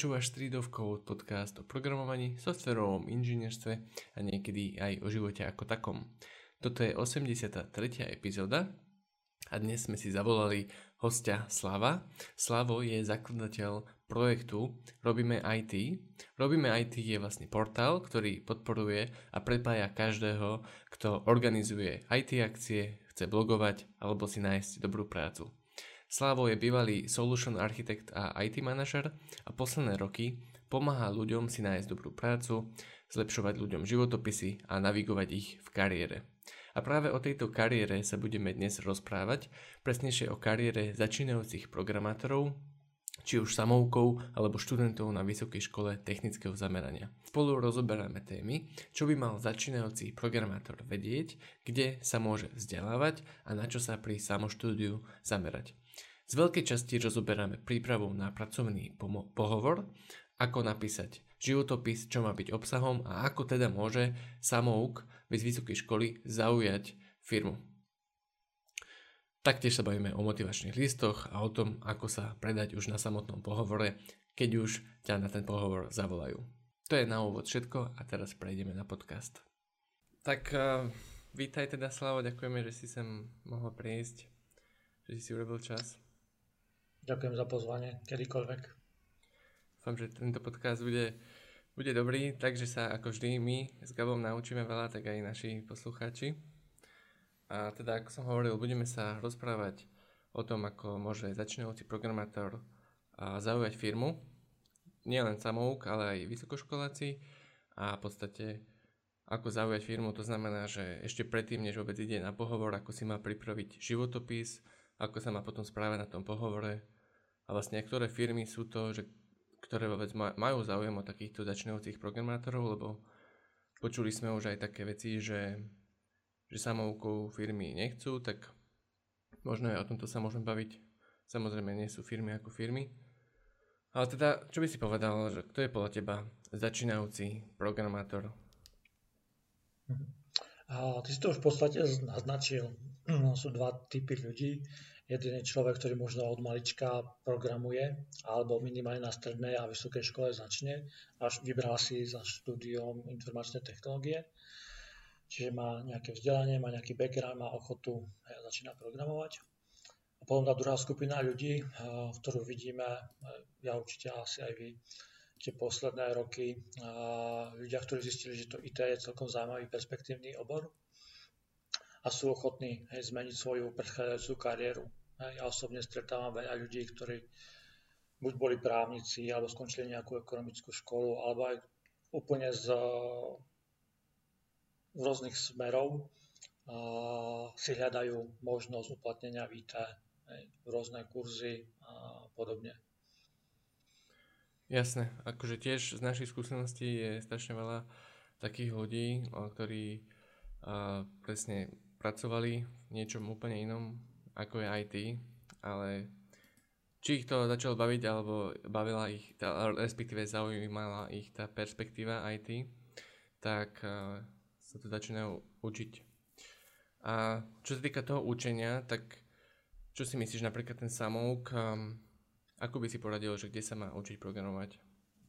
Počúvaš Streetov podcast o programovaní, softverovom inžinierstve a niekedy aj o živote ako takom. Toto je 83. epizóda a dnes sme si zavolali hostia Slava. Slavo je zakladateľ projektu Robíme IT. Robíme IT je vlastne portál, ktorý podporuje a prepája každého, kto organizuje IT akcie, chce blogovať alebo si nájsť dobrú prácu. Slavo je bývalý solution architekt a IT manažer a posledné roky pomáha ľuďom si nájsť dobrú prácu, zlepšovať ľuďom životopisy a navigovať ich v kariére. A práve o tejto kariére sa budeme dnes rozprávať, presnejšie o kariére začínajúcich programátorov, či už samoukou alebo študentov na Vysokej škole technického zamerania. Spolu rozoberáme témy, čo by mal začínajúci programátor vedieť, kde sa môže vzdelávať a na čo sa pri samoštúdiu zamerať. Z veľkej časti rozoberáme prípravu na pracovný pohovor, ako napísať životopis, čo má byť obsahom a ako teda môže samouk bez vysokej školy zaujať firmu. Taktiež sa bavíme o motivačných listoch a o tom, ako sa predať už na samotnom pohovore, keď už ťa na ten pohovor zavolajú. To je na úvod všetko a teraz prejdeme na podcast. Tak uh, vítaj teda Slavo, ďakujeme, že si sem mohol prísť, že si urobil čas. Ďakujem za pozvanie, kedykoľvek. Dúfam, že tento podcast bude, bude dobrý, takže sa ako vždy my s Gabom naučíme veľa, tak aj naši poslucháči. A teda, ako som hovoril, budeme sa rozprávať o tom, ako môže začínajúci programátor zaujať firmu. Nie len samouk, ale aj vysokoškoláci. A v podstate, ako zaujať firmu, to znamená, že ešte predtým, než vôbec ide na pohovor, ako si má pripraviť životopis, ako sa má potom správať na tom pohovore a vlastne ktoré firmy sú to, že, ktoré vôbec majú záujem o takýchto začínajúcich programátorov, lebo počuli sme už aj také veci, že, že samoukou firmy nechcú, tak možno aj o tomto sa môžeme baviť. Samozrejme nie sú firmy ako firmy. Ale teda, čo by si povedal, že kto je podľa teba začínajúci programátor? A ty si to už v podstate naznačil. No, sú dva typy ľudí. Jeden je človek, ktorý možno od malička programuje, alebo minimálne na strednej a vysokej škole začne, až vybral si za štúdiom informačné technológie. Čiže má nejaké vzdelanie, má nejaký background, má ochotu a začína programovať. A potom tá druhá skupina ľudí, ktorú vidíme, ja určite asi aj vy, tie posledné roky, ľudia, ktorí zistili, že to IT je celkom zaujímavý perspektívny obor, a sú ochotní hej, zmeniť svoju predchádzajúcu kariéru. Ja osobne stretávam veľa ľudí, ktorí buď boli právnici, alebo skončili nejakú ekonomickú školu, alebo aj úplne z, z rôznych smerov a si hľadajú možnosť uplatnenia v IT, hej, rôzne kurzy a podobne. Jasné, akože tiež z našich skúseností je strašne veľa takých ľudí, ktorí a, presne pracovali v niečom úplne inom, ako je IT, ale či ich to začalo baviť, alebo bavila ich, tá, respektíve zaujímala ich tá perspektíva IT, tak uh, sa to začínajú učiť. A čo sa týka toho učenia, tak čo si myslíš napríklad ten samouk, um, ako by si poradil, že kde sa má učiť programovať?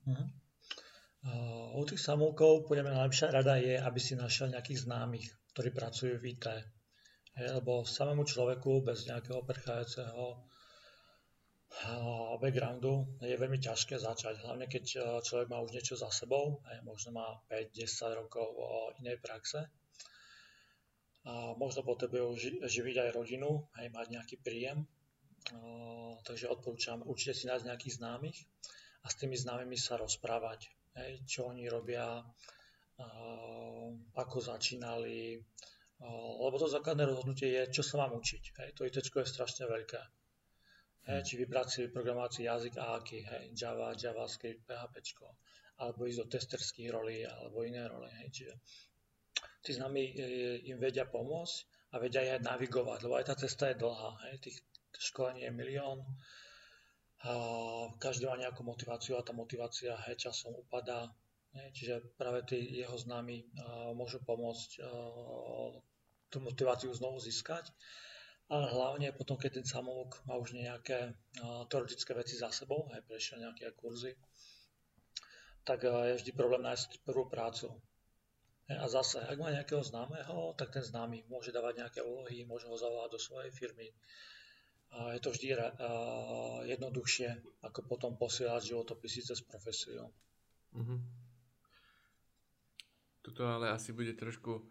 Uh-huh. U tých samoukov podľa mňa najlepšia rada je, aby si našiel nejakých známych, ktorí pracujú v IT. Lebo samému človeku bez nejakého prechádzajúceho backgroundu je veľmi ťažké začať, hlavne keď človek má už niečo za sebou, možno má 5-10 rokov inej praxe. A možno potrebuje živiť aj rodinu, aj mať nejaký príjem. Takže odporúčam určite si nájsť nejakých známych a s tými známymi sa rozprávať, čo oni robia, ako začínali, lebo to základné rozhodnutie je, čo sa mám učiť. Hej. To IT je strašne veľké. Hej, či vybrať si programovací jazyk a aký, hej, Java, JavaScript, PHP, alebo ísť do testerských rolí, alebo iné role. Hej. Čiže tí s nami e, im vedia pomôcť a vedia aj navigovať, lebo aj tá cesta je dlhá. Hej. Tých školení je milión, každý má nejakú motiváciu a tá motivácia hej, časom upadá, Čiže práve tí jeho známi môžu pomôcť tú motiváciu znovu získať. Ale hlavne potom, keď ten samouk má už nejaké teoretické veci za sebou, aj prešiel nejaké kurzy, tak je vždy problém nájsť prvú prácu. A zase, ak má nejakého známeho, tak ten známy môže dávať nejaké úlohy, môže ho zavolať do svojej firmy. A je to vždy jednoduchšie, ako potom posielať životopisy cez profesiu. Mm-hmm. Tuto ale asi bude trošku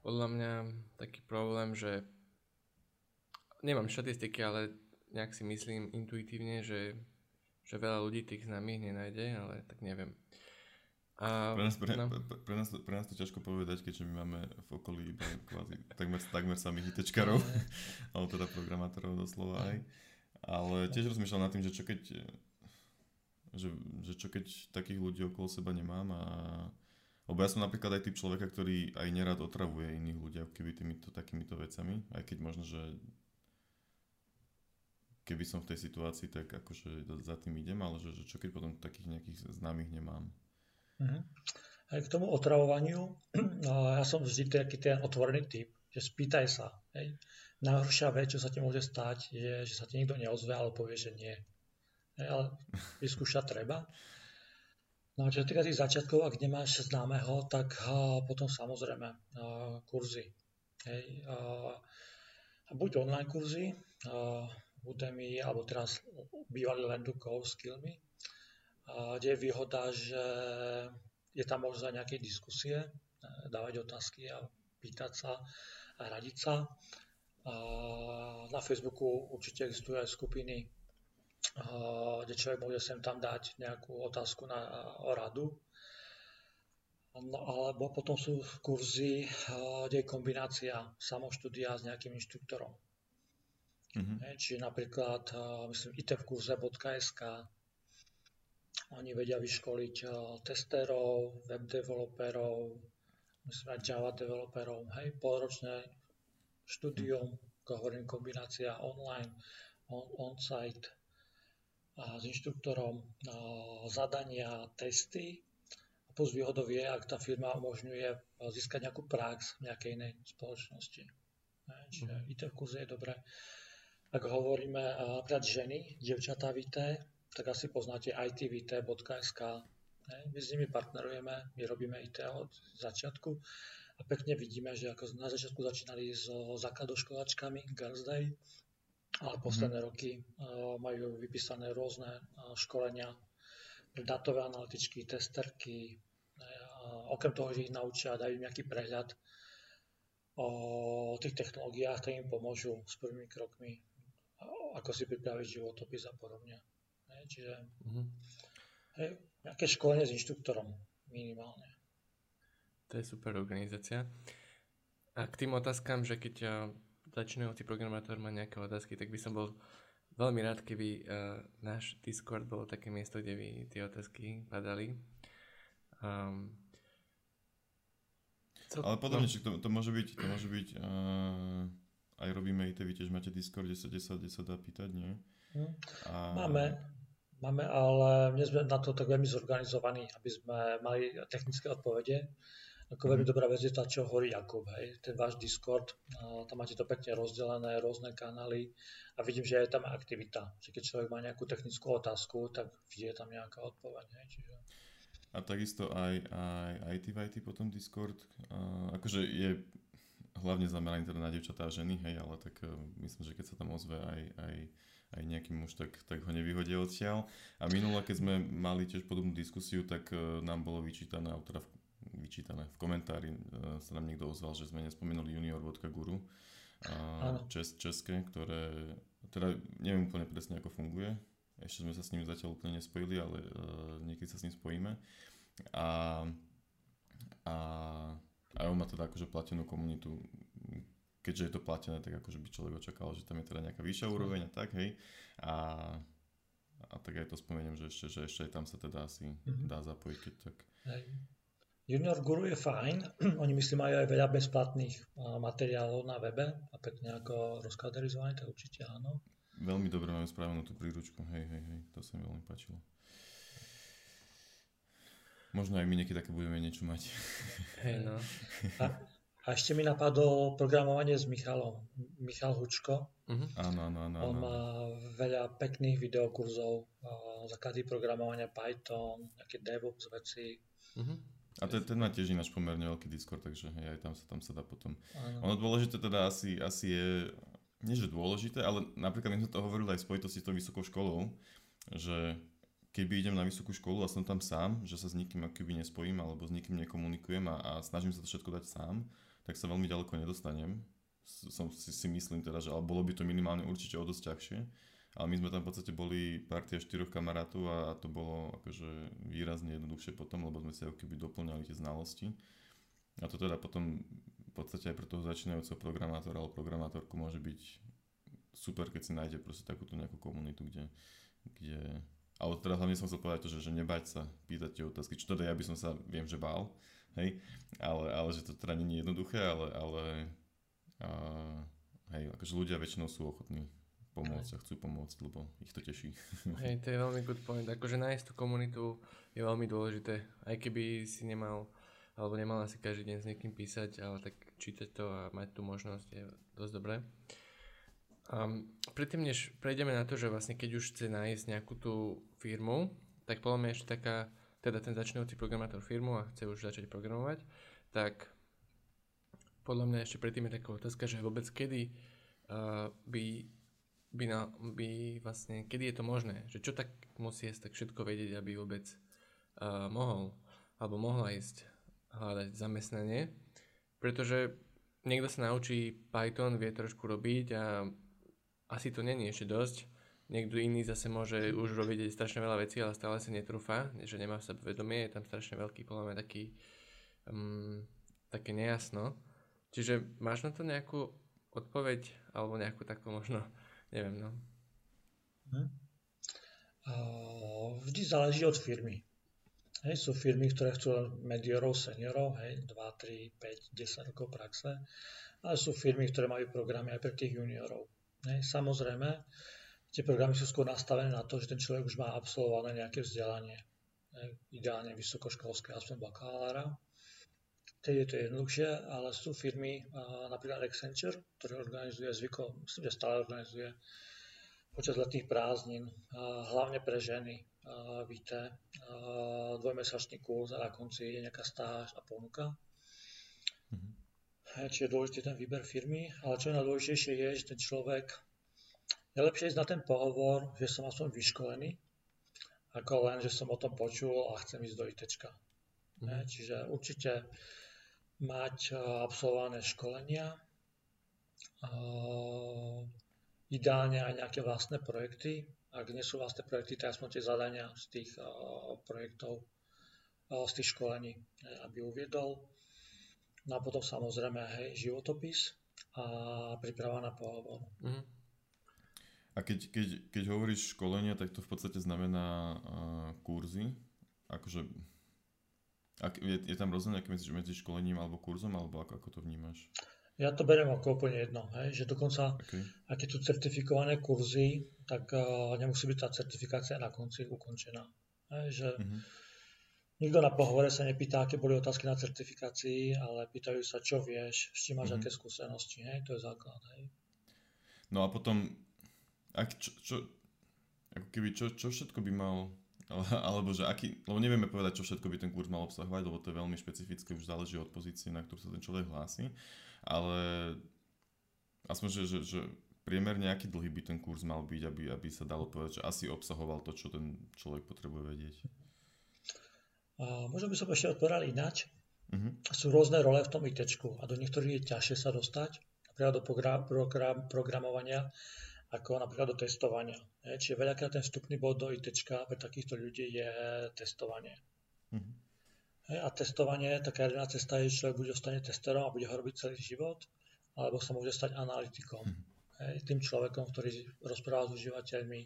podľa mňa taký problém, že nemám štatistiky, ale nejak si myslím intuitívne, že, že veľa ľudí tých známych nenájde, ale tak neviem. A, pre, nás, pre, no. pre, nás, pre nás to ťažko povedať, keďže my máme v okolí iba kvázi, takmer, takmer samých hitečkarov, alebo teda programátorov doslova aj. Ale tiež rozmýšľam nad tým, že čo keď, že, že čo keď takých ľudí okolo seba nemám a lebo ja som napríklad aj typ človeka, ktorý aj nerad otravuje iných ľudí, keby týmito takýmito vecami, aj keď možno, že keby som v tej situácii, tak akože za tým idem, ale že, že čo keď potom takých nejakých známych nemám. Uh-huh. Aj k tomu otravovaniu, ja som vždy taký ten otvorený typ, že spýtaj sa. Hej. Najhoršia vec, čo sa ti môže stať, je, že sa ti nikto neozve, ale povie, že nie. Hej, ale vyskúšať treba. No a čo týka tých začiatkov, ak nemáš známeho, tak a, potom samozrejme a, kurzy. Hej, a, buď online kurzy, a, Udemy, alebo teraz bývalý Lendukov Skillmy, a, kde je výhoda, že je tam možnosť nejaké diskusie, e, dávať otázky a pýtať sa a radiť sa. Na Facebooku určite existujú aj skupiny kde človek môže sem tam dať nejakú otázku na, o radu. No, alebo potom sú kurzy, kde je kombinácia samoštúdia s nejakým inštruktorom. Mm-hmm. Čiže napríklad, myslím, itvkurze.sk oni vedia vyškoliť testerov, web developerov, myslím aj Java developerov, hej, polročné štúdium, ako hovorím, kombinácia online, on, on-site, s inštruktorom zadania, testy. A plus výhodou je, ak tá firma umožňuje získať nejakú prax v nejakej inej spoločnosti. Čiže mm. IT v kurze je dobré. Ak hovoríme napríklad ženy, dievčatá VT, tak asi poznáte itvt.sk. My s nimi partnerujeme, my robíme IT od začiatku a pekne vidíme, že ako na začiatku začínali so základoškolačkami Girls Day, ale posledné mm-hmm. roky majú vypísané rôzne školenia pre datové analytičky, testerky. Okrem toho, že ich naučia, dajú nejaký prehľad o tých technológiách, ktoré im pomôžu s prvými krokmi, ako si pripraviť životopis a podobne. Hej, čiže mm-hmm. hej, nejaké školenie s inštruktorom minimálne. To je super organizácia. A k tým otázkam, že keď začínajúci programátor má nejaké otázky, tak by som bol veľmi rád, keby uh, náš Discord bol také miesto, kde by tie otázky padali. Um, co, Ale podobne, no. to, to môže byť, to môže byť uh, aj robíme IT, vy tiež máte Discord, kde sa, kde sa, kde sa dá pýtať, nie? Hm. A... Máme, máme, ale nie sme na to tak veľmi zorganizovaní, aby sme mali technické odpovede. Ako veľmi mhm. dobrá vec je tá, čo hovorí Jakub, hej, ten váš Discord, tam máte to pekne rozdelené, rôzne kanály a vidím, že je tam aktivita. Že keď človek má nejakú technickú otázku, tak je tam nejaká odpoveď. Hej, čiže... A takisto aj, aj IT v IT potom Discord, uh, akože je hlavne zameraný teda na devčatá a ženy, hej, ale tak uh, myslím, že keď sa tam ozve aj, aj, aj nejaký muž, tak, tak ho nevyhodia odtiaľ. A minule, keď sme mali tiež podobnú diskusiu, tak uh, nám bolo vyčítané, teda v vyčítané. V komentári uh, sa nám niekto ozval, že sme nespomenuli junior.guru uh, čes, české, ktoré, teda neviem úplne presne ako funguje. Ešte sme sa s ním zatiaľ úplne nespojili, ale uh, niekedy sa s ním spojíme. A, a, a on má teda akože platenú komunitu, keďže je to platené, tak akože by človek očakával, že tam je teda nejaká vyššia úroveň a tak, hej. A, a tak aj to spomeniem, že ešte, že ešte aj tam sa teda asi mm-hmm. dá zapojiť, keď tak. Hej. Junior Guru je fajn, oni myslím majú aj veľa bezplatných materiálov na webe a pekne ako rozkaderizované, tak určite áno. Veľmi dobre máme spravenú tú príručku, hej, hej, hej, to sa mi veľmi páčilo. Možno aj my niekedy také budeme niečo mať. Hej, no. A, A ešte mi napadlo programovanie s Michalom. Michal Hučko. Uh-huh. Áno, áno, áno. On má veľa pekných videokurzov, základy programovania Python, nejaké DevOps veci. Uh-huh. A ten, ten má tiež ináč pomerne veľký Discord, takže hej, aj tam sa, tam sa dá potom. Ano. Ono dôležité teda asi, asi je, nie že dôležité, ale napríklad my sme to hovorili aj v spojitosti s tou vysokou školou, že keby idem na vysokú školu a som tam sám, že sa s nikým akoby nespojím alebo s nikým nekomunikujem a, a snažím sa to všetko dať sám, tak sa veľmi ďaleko nedostanem. Som si, si myslím teda, že ale bolo by to minimálne určite o dosť ťažšie. Ale my sme tam v podstate boli partia štyroch kamarátov a to bolo akože výrazne jednoduchšie potom, lebo sme si ako keby doplňali tie znalosti. A to teda potom v podstate aj pre toho začínajúceho programátora alebo programátorku môže byť super, keď si nájde proste takúto nejakú komunitu, kde, kde ale teda hlavne som chcel povedať to, že, že nebať sa pýtať tie otázky, čo teda ja by som sa, viem, že bál, hej, ale, ale že to teda nie je jednoduché, ale, ale a, hej, akože ľudia väčšinou sú ochotní pomôcť a chcú pomôcť, lebo ich to teší. Hej, to je veľmi good point. Akože nájsť tú komunitu je veľmi dôležité, aj keby si nemal alebo nemal asi každý deň s niekým písať, ale tak čítať to a mať tú možnosť je dosť dobré. Um, predtým, než prejdeme na to, že vlastne keď už chce nájsť nejakú tú firmu, tak podľa mňa ešte taká, teda ten začínajúci programátor firmu a chce už začať programovať, tak podľa mňa ešte predtým je taká otázka, že vôbec kedy uh, by, by, na, by vlastne, kedy je to možné, že čo tak musí jesť tak všetko vedieť, aby vôbec uh, mohol alebo mohla ísť hľadať zamestnanie, pretože niekto sa naučí Python, vie trošku robiť a asi to není ešte dosť. Niekto iný zase môže už robiť strašne veľa vecí, ale stále sa netrúfa, že nemá v sebe vedomie, je tam strašne veľký, podľa mňa taký, um, také nejasno. Čiže máš na to nejakú odpoveď, alebo nejakú takú možno, neviem, no. Hm. Vždy záleží od firmy. Hej, sú firmy, ktoré chcú mediorov, seniorov, hej, 2, 3, 5, 10 rokov praxe, ale sú firmy, ktoré majú programy aj pre tých juniorov. Hej, samozrejme, tie programy sú skôr nastavené na to, že ten človek už má absolvované nejaké vzdelanie. Ideálne vysokoškolské, aspoň bakalára. Tedy je to jednoduchšie, ale sú firmy, napríklad Accenture, ktoré organizuje zvyko, myslím, že stále organizuje počas letných prázdnin, hlavne pre ženy, víte, dvojmesačný kurz a na konci je nejaká stáž a ponuka. Mm-hmm či je dôležitý ten výber firmy, ale čo je najdôležitejšie je, že ten človek je lepšie ísť na ten pohovor, že som aspoň vyškolený, ako len, že som o tom počul a chcem ísť do IT. Mm. Čiže určite mať absolvované školenia, ideálne aj nejaké vlastné projekty. Ak nie sú vlastné projekty, tak aspoň tie zadania z tých projektov, z tých školení, aby uviedol No a potom samozrejme hej, životopis a príprava na pohovor. Mm. A keď, keď, keď hovoríš školenia, tak to v podstate znamená uh, kurzy. Akože, ak, je, je tam rozdiel nejaký medzi, medzi školením alebo kurzom, alebo ako, ako to vnímaš? Ja to beriem ako úplne jedno, hej, že dokonca, okay. ak je tu certifikované kurzy, tak uh, nemusí byť tá certifikácia na konci ukončená. Hej, že mm-hmm Nikto na pohovore sa nepýta, aké boli otázky na certifikácii, ale pýtajú sa, čo vieš, s čím máš mm-hmm. aké skúsenosti, hej? to je základ. Hej? No a potom, ak čo, čo, ako keby, čo, čo všetko by mal, alebo že aký, lebo nevieme povedať, čo všetko by ten kurz mal obsahovať, lebo to je veľmi špecifické, už záleží od pozície, na ktorú sa ten človek hlási, ale aspoň, že, že, že priemerne aký dlhý by ten kurz mal byť, aby, aby sa dalo povedať, že asi obsahoval to, čo ten človek potrebuje vedieť. A možno by som ešte odpovedal ináč. Uh-huh. Sú rôzne role v tom IT a do niektorých je ťažšie sa dostať, napríklad do program, program, programovania, ako napríklad do testovania. Čiže veľakrát ten vstupný bod do IT pre takýchto ľudí je testovanie. Je, a testovanie, taká jedna cesta je, že človek bude ostane testerom a bude ho robiť celý život, alebo sa môže stať analytikom. Je, tým človekom, ktorý rozpráva s užívateľmi,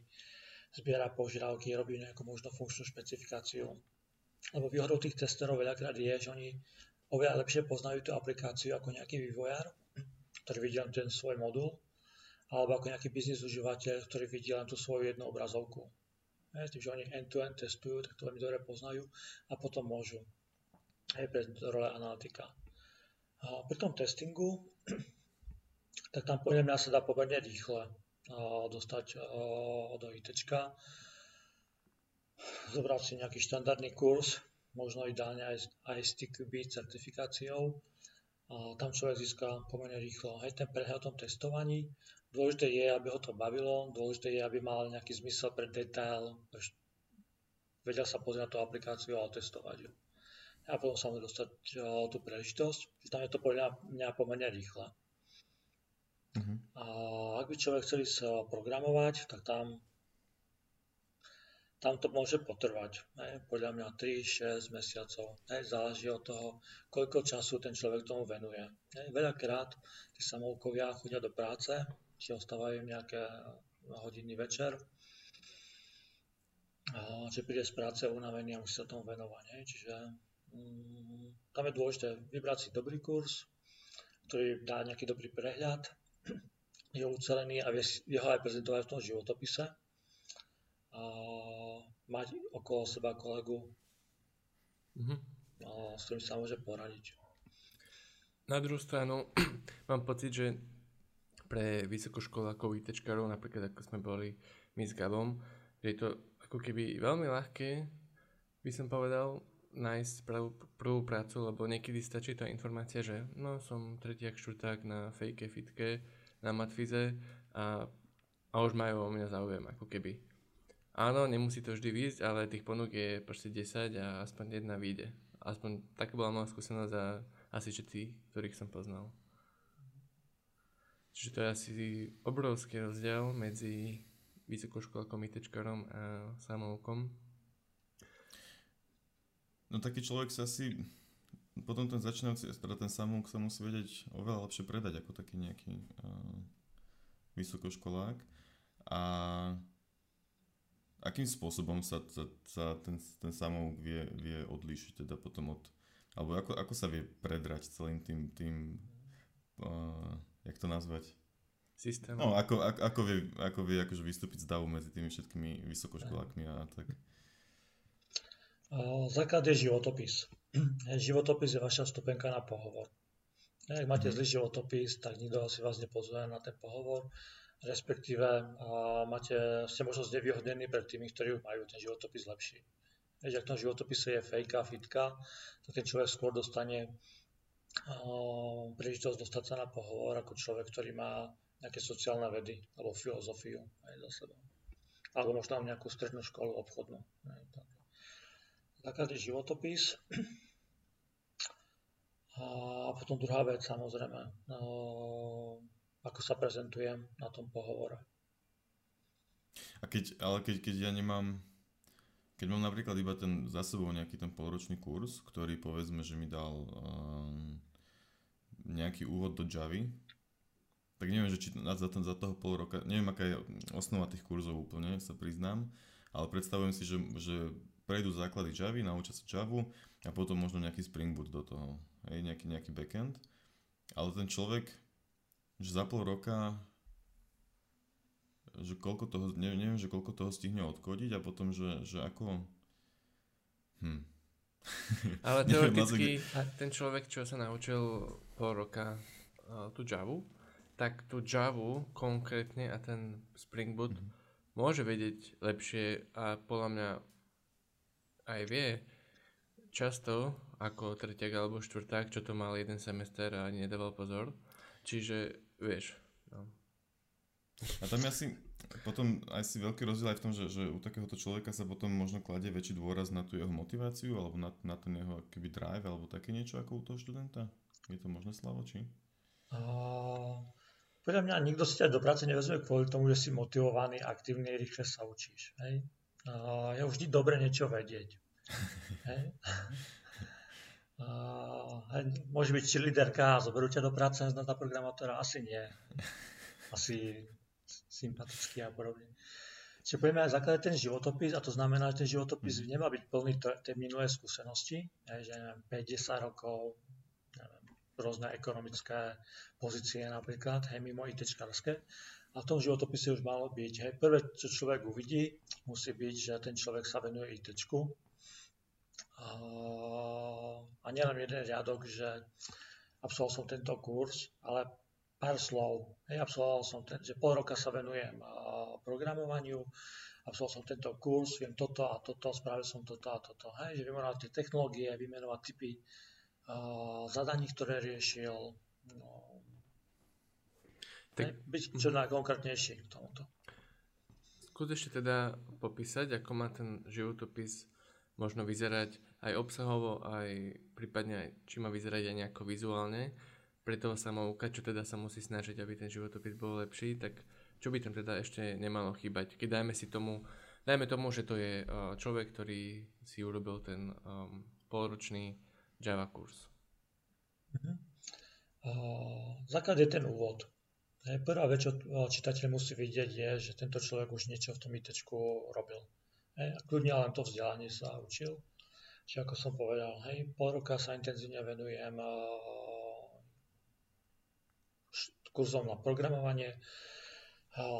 zbiera požiadavky, robí nejakú možno funkčnú špecifikáciu lebo výhodou tých testerov veľakrát je, že oni oveľa lepšie poznajú tú aplikáciu ako nejaký vývojár, ktorý vidí len ten svoj modul, alebo ako nejaký biznis užívateľ, ktorý vidí len tú svoju jednu obrazovku. Hej, tým, že oni end-to-end testujú, tak to veľmi dobre poznajú a potom môžu aj pre role analytika. A pri tom testingu, tak tam podľa mňa sa dá pomerne rýchle dostať do IT. Zobrať si nejaký štandardný kurz, možno ideálne aj, aj s TQB certifikáciou. A tam človek získa pomerne rýchlo. Aj ten prehľad o tom testovaní. Dôležité je, aby ho to bavilo, dôležité je, aby mal nejaký zmysel pre detail, vedel sa pozrieť na tú aplikáciu a testovať ju. A potom sa môže dostať tú príležitosť, tam je to podľa mňa pomerne rýchle. Uh-huh. A ak by človek chcel ísť programovať, tak tam, tam to môže potrvať. Ne? Podľa mňa 3-6 mesiacov. Ne? Záleží od toho, koľko času ten človek tomu venuje. Ne? Veľakrát tí samoukovia chodia do práce, či ostávajú nejaké hodiny večer, a že príde z práce unavený a musí sa tomu venovať. Ne? Čiže mm, tam je dôležité vybrať si dobrý kurz, ktorý dá nejaký dobrý prehľad, je ucelený a vie ho aj prezentovať v tom životopise. A mať okolo seba kolegu, mm-hmm. a s ktorým sa môže poradiť. Na druhú stranu mám pocit, že pre vysokoškolákov ITčkarov, napríklad ako sme boli my s Gabom, že je to ako keby veľmi ľahké, by som povedal, nájsť prvú, prvú prácu, lebo niekedy stačí tá informácia, že no som tretiak, štvrták na fejke, fitke, na matfize a, a už majú o mňa záujem, ako keby. Áno, nemusí to vždy výjsť, ale tých ponúk je proste 10 a aspoň jedna vyjde. Aspoň taká bola moja skúsenosť a asi všetci, ktorých som poznal. Čiže to je asi obrovský rozdiel medzi vysokoškolákom, ITčkarom a samoukom. No taký človek sa asi potom ten začínajúci, teda ten samouk sa musí vedieť oveľa lepšie predať ako taký nejaký uh, vysokoškolák. A akým spôsobom sa, sa, sa ten, ten samouk vie, vie odlíšiť teda potom od, alebo ako, ako sa vie predrať celým tým, tým uh, jak to nazvať? systémom. No, ako, ako, ako vie, ako vie akože vystúpiť z davu medzi tými všetkými vysokoškolákmi a tak. Základ je životopis. Životopis je vaša stupenka na pohovor. Ak máte mhm. zlý životopis, tak nikto si vás nepozve na ten pohovor, respektíve máte, ste možno znevýhodnení pred tými, ktorí majú ten životopis lepší. Veď ak v tom životopise je fejka, fitka, tak ten človek skôr dostane príležitosť dostať sa na pohovor ako človek, ktorý má nejaké sociálne vedy alebo filozofiu aj za sebou. Alebo možno nejakú strednú školu obchodnú. Základ je životopis. A potom druhá vec, samozrejme, ako sa prezentujem na tom pohovore. A keď, ale keď, keď ja nemám, keď mám napríklad iba ten za sebou nejaký ten polročný kurz, ktorý povedzme, že mi dal um, nejaký úvod do Javy, tak neviem, že či za, ten, za toho pol roka, neviem aká je osnova tých kurzov úplne, sa priznám, ale predstavujem si, že, že prejdú základy Javy, naučia sa Javu a potom možno nejaký Spring Boot do toho, hej, nejaký, nejaký backend. Ale ten človek, že za pol roka že koľko toho, neviem, neviem, že koľko toho stihne odkodiť a potom, že, že ako... Hm. Ale teoreticky ten človek, čo sa naučil pol roka uh, tú Javu, tak tú Javu konkrétne a ten Spring Boot mm-hmm. môže vedieť lepšie a podľa mňa aj vie často ako tretiak alebo štvrták, čo to mal jeden semester a nedával pozor. Čiže vieš. No. A tam je asi potom aj si veľký rozdiel aj v tom, že, že u takéhoto človeka sa potom možno kladie väčší dôraz na tú jeho motiváciu alebo na, na ten jeho keby drive alebo také niečo ako u toho študenta? Je to možné, Slavo, či? Uh, podľa mňa nikto si ťa do práce nevezme kvôli tomu, že si motivovaný, aktívny, rýchle sa učíš. Hej? Uh, je vždy dobre niečo vedieť. hej? Uh, môže byť cheerleaderka a zoberú ťa do práce na programátora? Asi nie. Asi sympatický a podobne. Čiže povieme aj zakladať ten životopis a to znamená, že ten životopis nemá byť plný tej minulé skúsenosti, že neviem, 5-10 rokov, rôzne ekonomické pozície napríklad, hej, mimo ITčkarské. A v tom životopise už malo byť, hej, prvé, čo človek uvidí, musí byť, že ten človek sa venuje ITčku. A, a nielen jeden riadok, že absolvoval som tento kurz, ale pár slov. Hej, absolvoval som ten, že pol roka sa venujem programovaniu, absolvoval som tento kurz, viem toto a toto, spravil som toto a toto. Hej, že vymenovať tie technológie, vymenovať typy uh, zadaní, ktoré riešil. No, tak, hej, byť čo najkonkrétnejší k tomuto. Skús ešte teda popísať, ako má ten životopis možno vyzerať aj obsahovo, aj prípadne aj, či má vyzerať aj nejako vizuálne pre toho samouka, čo teda sa musí snažiť, aby ten životopis bol lepší, tak čo by tam teda ešte nemalo chýbať? Keď dajme si tomu, dajme tomu, že to je uh, človek, ktorý si urobil ten um, polročný Java kurz. Uh-huh. Uh, základ je ten úvod. Prvá vec, čo čitateľ musí vidieť, je, že tento človek už niečo v tom IT robil. A kľudne len to vzdelanie sa učil. Čiže ako som povedal, hej, pol roka sa intenzívne venujem kurzom na programovanie,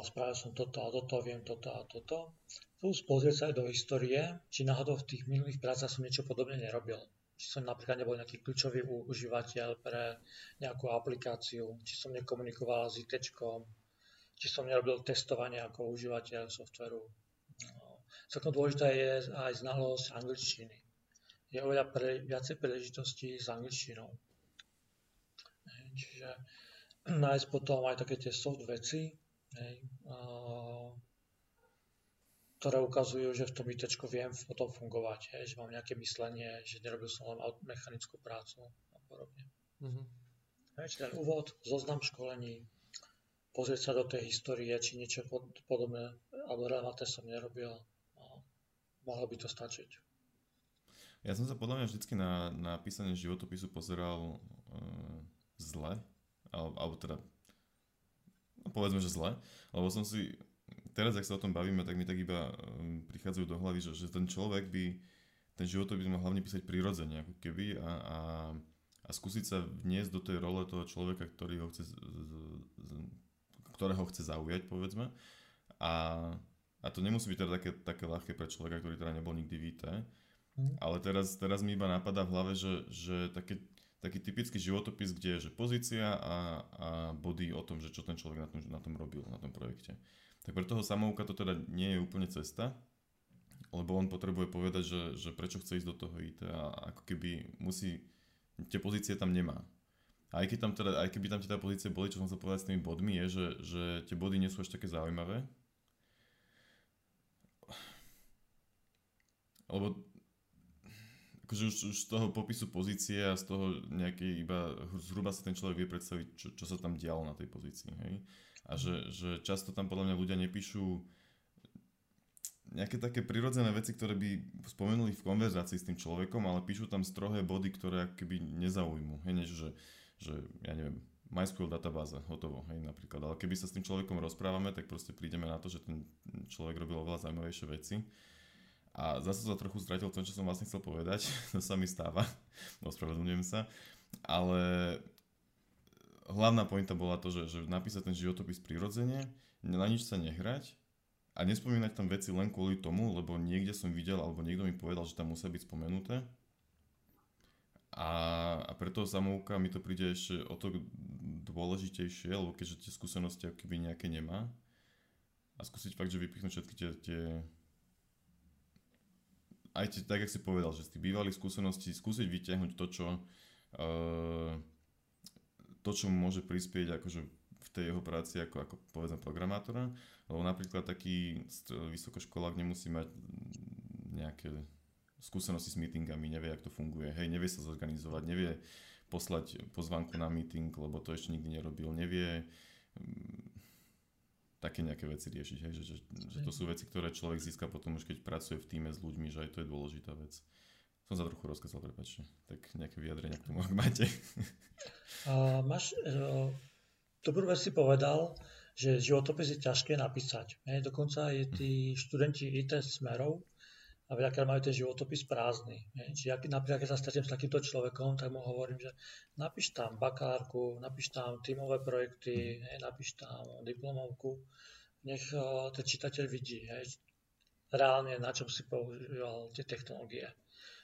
spravil som toto a toto, viem toto a toto. Plus pozrieť sa aj do histórie, či náhodou v tých minulých prácach som niečo podobne nerobil. Či som napríklad nebol nejaký kľúčový užívateľ pre nejakú aplikáciu, či som nekomunikoval s IT, či som nerobil testovanie ako užívateľ softveru. No. Celkom dôležitá je aj znalosť angličtiny. Je oveľa pre, viacej príležitostí s angličtinou. Čiže nájsť potom aj také tie soft veci, hej, ktoré ukazujú, že v tom IT viem potom fungovať, hej, že mám nejaké myslenie, že nerobil som len mechanickú prácu a podobne. Mm-hmm. Hej, ten úvod, zoznam školení, pozrieť sa do tej histórie, či niečo pod, podobné alebo relevantné som nerobil, a mohlo by to stačiť. Ja som sa podľa mňa vždycky na, na písanie životopisu pozeral uh, zle, alebo, alebo teda no povedzme, že zle, lebo som si teraz, ak sa o tom bavíme, tak mi tak iba um, prichádzajú do hlavy, že, že ten človek by ten život by mal hlavne písať prirodzene, ako keby a, a, a skúsiť sa vniesť do tej role toho človeka, ktorý ho chce, z, z, ktorého chce zaujať, povedzme. A, a to nemusí byť teda také, také ľahké pre človeka, ktorý teda nebol nikdy v IT. Mm. Ale teraz, teraz mi iba napadá v hlave, že, že také taký typický životopis, kde je že pozícia a, a body o tom, že čo ten človek na tom, na tom robil, na tom projekte. Tak pre toho samouka to teda nie je úplne cesta, lebo on potrebuje povedať, že, že prečo chce ísť do toho IT a ako keby musí, tie pozície tam nemá. A aj, keď tam teda, aj keby tam tie pozície boli, čo som chcel povedať s tými bodmi, je, že, že tie body nie sú až také zaujímavé. Lebo akože už, už z toho popisu pozície a z toho nejakej iba zhruba sa ten človek vie predstaviť, čo, čo sa tam dialo na tej pozícii. Hej? A že, že často tam podľa mňa ľudia nepíšu nejaké také prirodzené veci, ktoré by spomenuli v konverzácii s tým človekom, ale píšu tam strohé body, ktoré keby nezaujímu. Hej, než že, že ja neviem, MySQL databáza, hotovo, hej, napríklad. Ale keby sa s tým človekom rozprávame, tak proste prídeme na to, že ten človek robil oveľa zaujímavejšie veci a zase sa trochu stratil v tom, čo som vlastne chcel povedať. To sa mi stáva. Ospravedlňujem sa. Ale hlavná pointa bola to, že, že napísať ten životopis prirodzene, na nič sa nehrať a nespomínať tam veci len kvôli tomu, lebo niekde som videl alebo niekto mi povedal, že tam musia byť spomenuté. A, a preto samouka mi to príde ešte o to dôležitejšie, lebo keďže tie skúsenosti keby nejaké nemá. A skúsiť fakt, že vypichnúť všetky tie, tie aj ti, tak, jak si povedal, že z tých bývalých skúseností skúsiť vyťahnuť to, čo uh, to, čo mu môže prispieť akože v tej jeho práci ako, ako povedzme programátora, lebo napríklad taký vysokoškolák nemusí mať nejaké skúsenosti s meetingami, nevie, ako to funguje, hej, nevie sa zorganizovať, nevie poslať pozvanku na meeting, lebo to ešte nikdy nerobil, nevie také nejaké veci riešiť, hej, že, že, že to sú veci, ktoré človek získa potom už keď pracuje v týme s ľuďmi, že aj to je dôležitá vec. Som sa trochu rozkazal, prepačte. Tak nejaké vyjadrenia k tomu, ak máte. A máš, uh, dobrú vec si povedal, že životopis je ťažké napísať. Hej, dokonca aj tí študenti IT smerov a veľakrát majú ten životopis prázdny. Čiže ak, napríklad, keď sa stretnem s takýmto človekom, tak mu hovorím, že napíš tam bakalárku, napíš tam tímové projekty, hej, napíš tam diplomovku, nech uh, ten čitateľ vidí, hej, reálne na čom si používal tie technológie.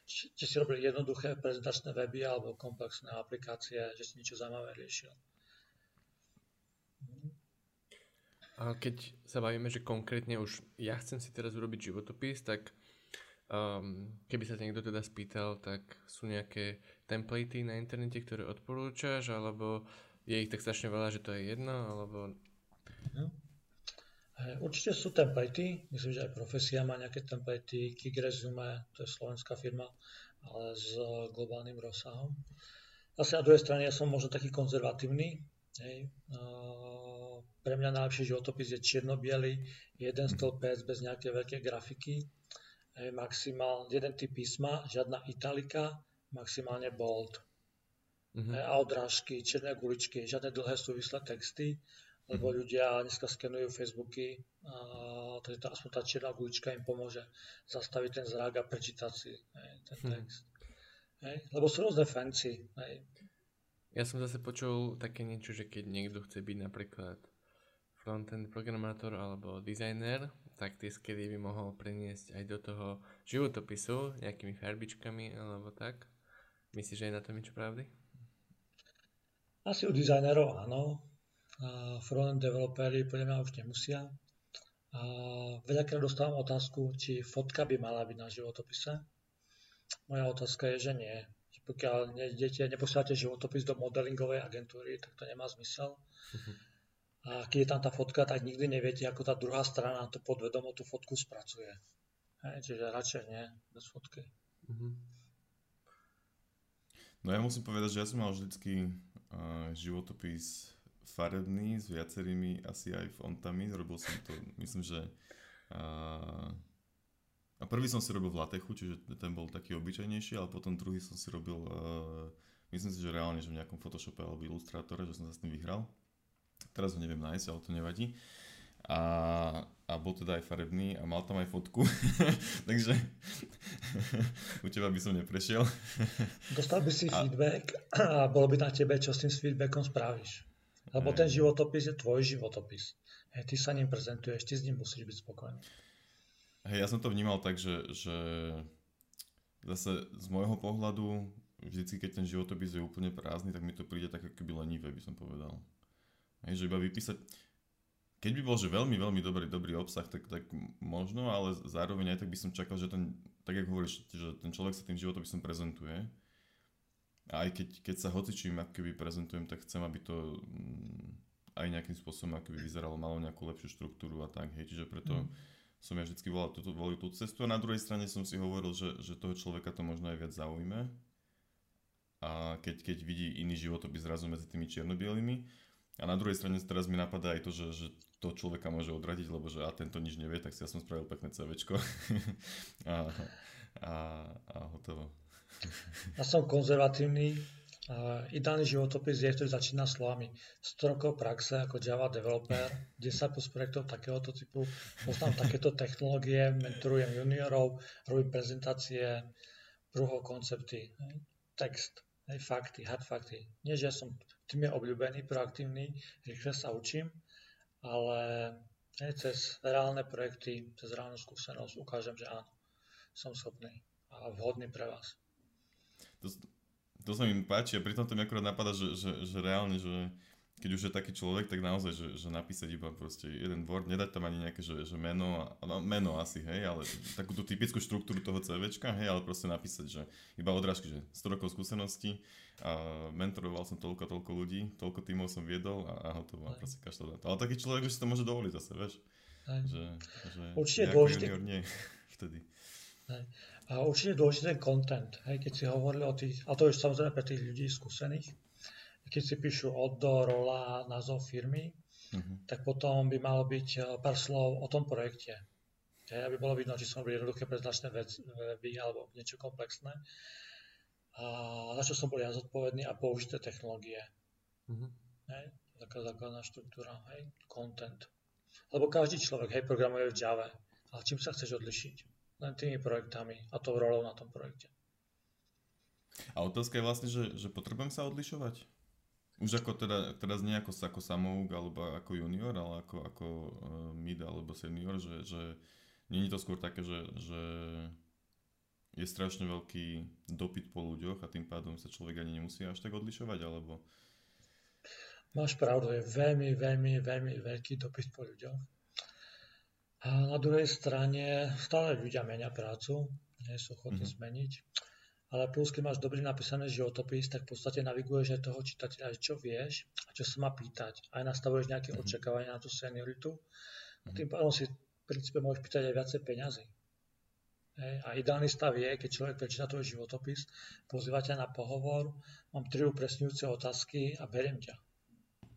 či, či si robil jednoduché prezentačné weby alebo komplexné aplikácie, že si niečo zaujímavé riešil. A keď sa bavíme, že konkrétne už ja chcem si teraz urobiť životopis, tak um, keby sa niekto teda spýtal, tak sú nejaké templatey na internete, ktoré odporúčaš, alebo je ich tak strašne veľa, že to je jedno, alebo... Hm. Určite sú templatey, myslím, že aj Profesia má nejaké templatey, Kik Resume, to je slovenská firma, ale s globálnym rozsahom. Zase na druhej strane ja som možno taký konzervatívny, hej. pre mňa najlepší životopis je čierno jeden stĺpec bez nejakej veľkej grafiky, hej, maximál, jeden typ písma, žiadna italika, maximálne bold. Mm-hmm. A odrážky, čierne guličky, žiadne dlhé súvislé texty lebo ľudia dneska skenujú Facebooky, a, takže tá, aspoň tá čierna gulička im pomôže zastaviť ten zrak a prečítať si hej, ten hm. text. Hmm. Hej, lebo sú rôzne fancy. Hej. Ja som zase počul také niečo, že keď niekto chce byť napríklad frontend programátor alebo dizajner, tak tie skedy by mohol preniesť aj do toho životopisu nejakými farbičkami alebo tak. Myslíš, že je na tom niečo pravdy? Asi u dizajnerov áno, frontend developeri podľa mňa už nemusia. A veľakrát dostávam otázku, či fotka by mala byť na životopise. Moja otázka je, že nie. Pokiaľ nejdete, neposielate životopis do modelingovej agentúry, tak to nemá zmysel. A keď je tam tá fotka, tak nikdy neviete, ako tá druhá strana to podvedomo tú fotku spracuje. Hej, čiže radšej nie, bez fotky. Uh-huh. No ja musím povedať, že ja som mal vždycky uh, životopis farebný s viacerými asi aj fontami. Robil som to, myslím, že a, a prvý som si robil v Latechu, čiže ten bol taký obyčajnejší, ale potom druhý som si robil, uh, myslím si, že reálne, že v nejakom Photoshope alebo Illustrátore, že som sa s tým vyhral. Teraz ho neviem nájsť, ale to nevadí. A, a bol teda aj farebný a mal tam aj fotku, takže u teba by som neprešiel. Dostal by si a... feedback a bolo by na tebe, čo s tým feedbackom spravíš. Lebo ten životopis je tvoj životopis. Hej, ty sa ním prezentuješ, ty s ním musíš byť spokojný. Hej, ja som to vnímal tak, že, že zase z môjho pohľadu vždycky, keď ten životopis je úplne prázdny, tak mi to príde tak keby lenivé, by som povedal. Hej, že iba vypísať... Keď by bol, že veľmi, veľmi dobrý, dobrý obsah, tak, tak možno, ale zároveň aj tak by som čakal, že ten, tak ako hovoríš, že ten človek sa tým životopisom prezentuje. A aj keď, keď sa hocičím ako keby prezentujem, tak chcem, aby to mm, aj nejakým spôsobom ako keby vyzeralo, malo nejakú lepšiu štruktúru a tak, hej, čiže preto mm. som ja vždy volal túto, volil tú cestu. A na druhej strane som si hovoril, že, že toho človeka to možno aj viac zaujíme a keď, keď vidí iný životopis zrazu medzi tými čiernobielými a na druhej strane teraz mi napadá aj to, že, že to človeka môže odradiť, lebo že a tento nič nevie, tak si ja som spravil pekné CVčko a, a, a hotovo. Ja som konzervatívny. Ideálny životopis je, ktorý začína slovami 100 rokov praxe ako Java developer, 10 plus projektov takéhoto typu, poznám takéto technológie, mentorujem juniorov, robím prezentácie, prúhov koncepty, text, fakty, hard fakty. Nie, že ja som tým je obľúbený, proaktívny, rýchle sa učím, ale hej, cez reálne projekty, cez reálnu skúsenosť ukážem, že áno, som schopný a vhodný pre vás. To, to sa mi páči a pritom to mi akurát napadá, že, že, že reálne, že keď už je taký človek, tak naozaj, že, že napísať iba proste jeden Word, nedať tam ani nejaké, že, že meno, no, meno asi, hej, ale takú tú typickú štruktúru toho CVčka, hej, ale proste napísať, že iba odrážky, že 100 rokov skúseností, a mentoroval som toľko, toľko ľudí, toľko tímov som viedol a, a hotovo, a proste kašľa Ale taký človek už si to môže dovoliť zase, vieš, že, že Určite dôležité. Junior nie, vtedy. Hej. A určite dôležitý ten content, hej, keď si hovorili o tých, a to už samozrejme pre tých ľudí skúsených, keď si píšu do rola, názov firmy, uh-huh. tak potom by malo byť eh, pár slov o tom projekte. Hej, aby bolo vidno, či som boli jednoduché preznačné weby alebo niečo komplexné. A za čo som bol ja zodpovedný a použité technológie. Uh-huh. Hej, taká základná štruktúra, hej, content. Lebo každý človek, hej, programuje v Java. Ale čím sa chceš odlišiť? len tými projektami a tou rolou na tom projekte. A otázka je vlastne, že, že potrebujem sa odlišovať? Už ako teda, teraz nie ako, ako samouk alebo ako junior, ale ako, ako uh, mid alebo senior, že, že nie je to skôr také, že, že je strašne veľký dopyt po ľuďoch a tým pádom sa človek ani nemusí až tak odlišovať, alebo... Máš pravdu, je veľmi, veľmi, veľmi veľký dopyt po ľuďoch. A na druhej strane stále ľudia menia prácu, nie sú ochotní mm-hmm. zmeniť. Ale plus, keď máš dobrý napísaný životopis, tak v podstate naviguješ aj toho čitateľa, čo vieš a čo sa má pýtať. Aj nastavuješ nejaké mm-hmm. očakávania na tú senioritu. A tým pádom si v princípe môžeš pýtať aj viacej peňazí. Hej. A ideálny stav je, keď človek prečíta tvoj životopis, pozýva ťa na pohovor, mám tri upresňujúce otázky a beriem ťa.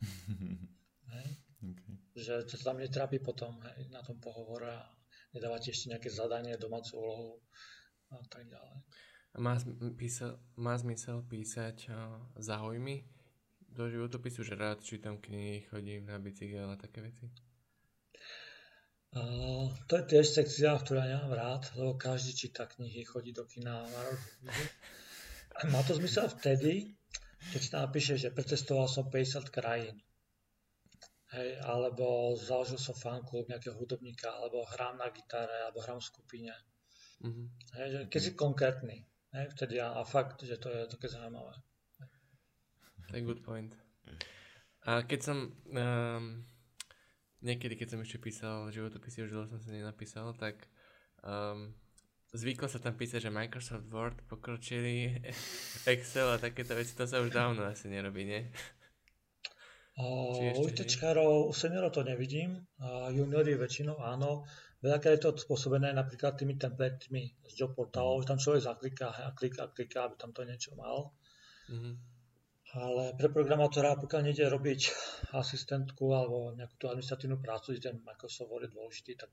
hej. Okay. Že to tam netrápi potom hej, na tom pohovore a nedávate ešte nejaké zadanie, domácu úlohu a tak ďalej. Má, písal, má zmysel písať uh, záujmy do životopisu, že rád čítam knihy, chodím na bicykel a také veci? Uh, to je tiež sekcia, ktorú ja nemám rád, lebo každý číta knihy, chodí do kina a Má to zmysel vtedy, keď napíše, že precestoval som 50 krajín. Hej, alebo založil som fanklub nejakého hudobníka, alebo hrám na gitare, alebo hrám v skupine. Mm-hmm. Hej, že keď si konkrétny, hej, vtedy a, a fakt, že to je také zaujímavé. To je good point. A keď som um, niekedy, keď som ešte písal životopisy, už dlho som sa nenapísal, tak um, zvyklo sa tam písať, že Microsoft Word pokročili, Excel a takéto veci, to sa už dávno asi nerobí, nie? U ITčkárov, u seniorov to nevidím, a juniori väčšinou áno. Veľakrát je to spôsobené napríklad tými templatemi z job portálov, že tam človek zakliká a kliká, kliká, aby tam to niečo mal. Mm-hmm. Ale pre programátora, pokiaľ nejde robiť asistentku alebo nejakú tú administratívnu prácu, kde ten Microsoft Word je dôležitý, tak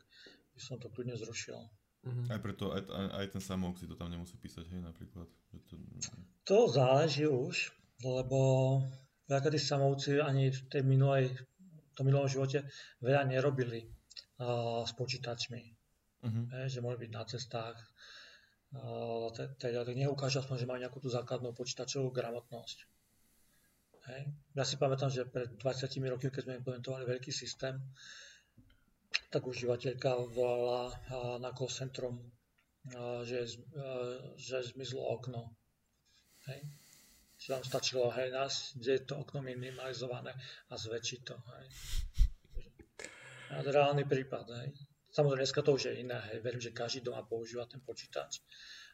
by som to kľudne zrušil. Mm-hmm. Aj preto, aj, aj, aj ten samouk si to tam nemusí písať, hej, napríklad. Že to... to záleží už, lebo veľakrát tí samovci ani v tej minulej, v tom minulom živote veľa nerobili s počítačmi. Uh-huh. E, že mohli byť na cestách. Uh, teda tak nech ukáže aspoň, že majú nejakú tú základnú počítačovú gramotnosť. Hej. Ja si pamätám, že pred 20 rokmi, keď sme implementovali veľký systém, tak užívateľka volala na call centrum, že, že zmizlo okno. Hej že vám stačilo, hej, nás, kde je to okno minimalizované a zväčšiť to, hej. A reálny prípad, hej. Samozrejme, dneska to už je iné, hej, verím, že každý doma používa ten počítač,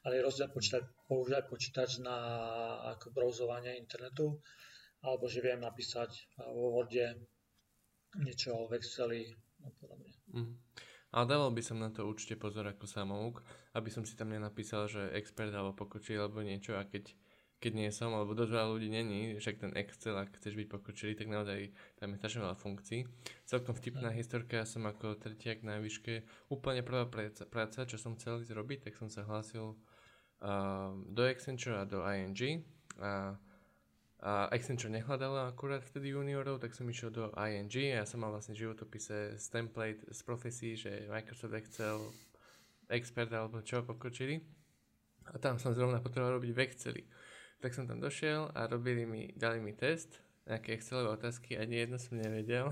ale je rozdiel počítať, používať počítač na ako browsovanie internetu, alebo že viem napísať vo Worde niečo v Exceli a podobne. Mm. Ale dával by som na to určite pozor ako samouk, aby som si tam nenapísal, že expert alebo pokočil alebo niečo a keď keď nie som, alebo dosť veľa ľudí není, však ten Excel, ak chceš byť pokročilý, tak naozaj tam je strašne veľa funkcií. Celkom vtipná historka, ja som ako tretiak na výške, úplne prvá práca, práca, čo som chcel ísť robiť, tak som sa hlásil uh, do Accenture a do ING a, a Accenture nehľadala akurát vtedy juniorov, tak som išiel do ING a ja som mal vlastne životopise z template, z profesí, že Microsoft Excel, expert alebo čo pokročili. A tam som zrovna potreboval robiť v Exceli tak som tam došiel a robili mi, dali mi test, nejaké Excelové otázky ani jedno som nevedel.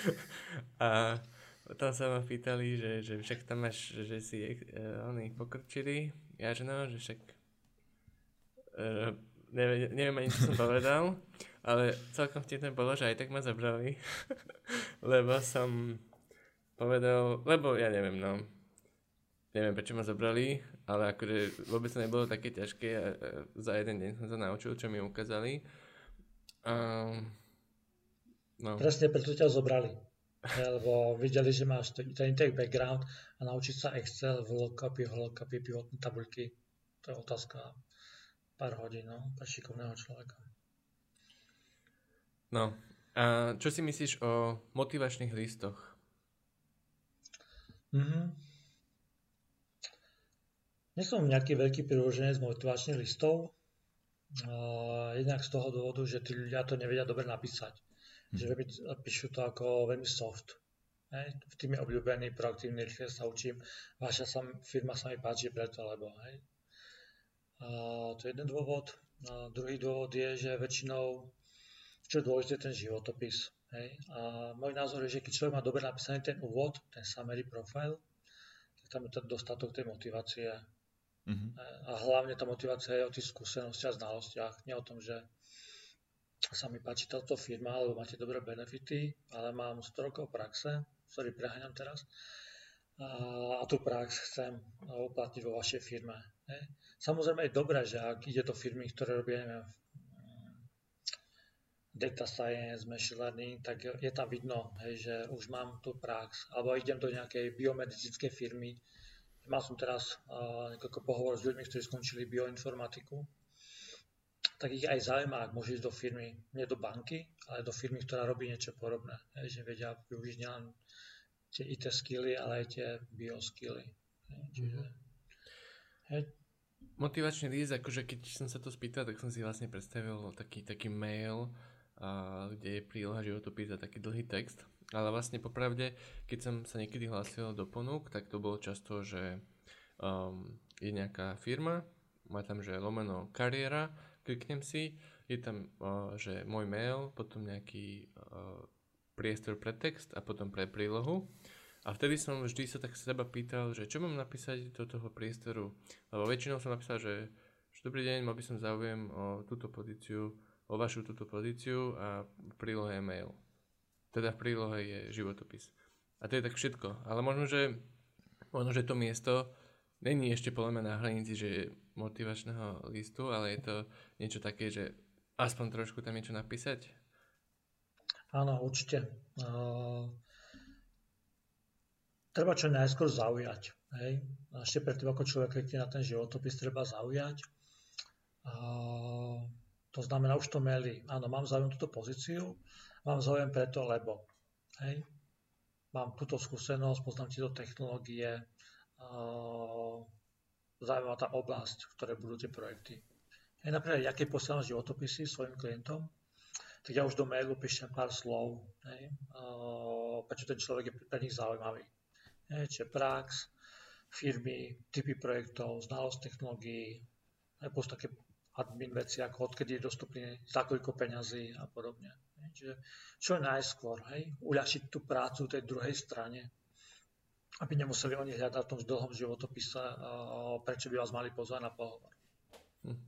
a tam sa ma pýtali, že, že však tam máš, že si uh, oni pokrčili. Ja že no, že však uh, neviem, neviem ani, čo som povedal, ale celkom vtipné bolo, že aj tak ma zabrali, lebo som povedal, lebo ja neviem, no, neviem prečo ma zabrali, ale akože vôbec to nebolo také ťažké a, a za jeden deň som sa naučil, čo mi ukázali. Um, no. Presne preto ťa zobrali. lebo videli, že máš ten tech background a naučiť sa Excel, VLOOKUPy, HLOOKUPy, pivotné tabuľky. To je otázka pár hodín, no, pre šikovného človeka. No, a čo si myslíš o motivačných listoch? Mhm. Nie som nejaký veľký priloženec motivačných listov, jednak z toho dôvodu, že tí ľudia to nevedia dobre napísať. Hm. Že píšu to ako veľmi soft. Hej. V tým je obľúbený, proaktívny, rýchle sa učím. Vaša sa, firma sa mi páči preto, lebo hej. A to je jeden dôvod. A druhý dôvod je, že väčšinou, čo je dôležité, ten životopis. Hej. A môj názor je, že keď človek má dobre napísaný ten úvod, ten summary profile, tak tam je to dostatok tej motivácie Uh-huh. A hlavne tá motivácia je o tých skúsenostiach a znalostiach. Nie o tom, že sa mi páči táto firma, alebo máte dobré benefity, ale mám 100 rokov praxe, sorry, preháňam teraz, a, a tú prax chcem uplatniť vo vašej firme. Ne? Samozrejme je dobré, že ak ide do firmy, ktoré robia, neviem, data science, machine learning, tak je tam vidno, hej, že už mám tú prax, alebo idem do nejakej biomedicínskej firmy. Mal som teraz uh, niekoľko pohovor s ľuďmi, ktorí skončili bioinformatiku, tak ich aj zaujíma, ak môžu ísť do firmy, nie do banky, ale do firmy, ktorá robí niečo podobné, hej, že vedia využiť nielen tie IT skilly, ale aj tie bioskilly. Hej, čiže, mhm. hej, Motivačný list, akože keď som sa to spýtal, tak som si vlastne predstavil taký, taký mail, a, kde je príloha životopis a taký dlhý text. Ale vlastne popravde, keď som sa niekedy hlásil do ponúk, tak to bolo často, že um, je nejaká firma, má tam, že lomeno kariéra, kliknem si, je tam, uh, že môj mail, potom nejaký uh, priestor pre text a potom pre prílohu. A vtedy som vždy sa tak seba pýtal, že čo mám napísať do toho priestoru. Lebo väčšinou som napísal, že, že dobrý deň, mal by som záujem o túto pozíciu o vašu túto pozíciu a prílohe mail. Teda v prílohe je životopis. A to je tak všetko. Ale možno, že, možno, že to miesto není ešte podľa mňa na hranici že motivačného listu, ale je to niečo také, že aspoň trošku tam niečo napísať? Áno, určite. Uh, treba čo najskôr zaujať. Hej? Ešte predtým, ako človek na ten životopis, treba zaujať. Uh, to znamená, už to meli, áno, mám záujem túto pozíciu, mám záujem preto, lebo, hej, mám túto skúsenosť, poznám tieto technológie, zaujímavá tá oblasť, v ktorej budú tie projekty. Hej, napríklad, ja posielam životopisy svojim klientom, tak ja už do mailu píšem pár slov, hej, prečo ten človek je pre nich zaujímavý. Hej, čiže prax, firmy, typy projektov, znalosť technológií, aj také admin veci, ako odkedy je dostupný za koľko peňazí a podobne. Čiže čo najskôr, hej, uľašiť tú prácu tej druhej strane, aby nemuseli oni hľadať v tom dlhom životopise, prečo by vás mali pozvať na pohovor. Hm.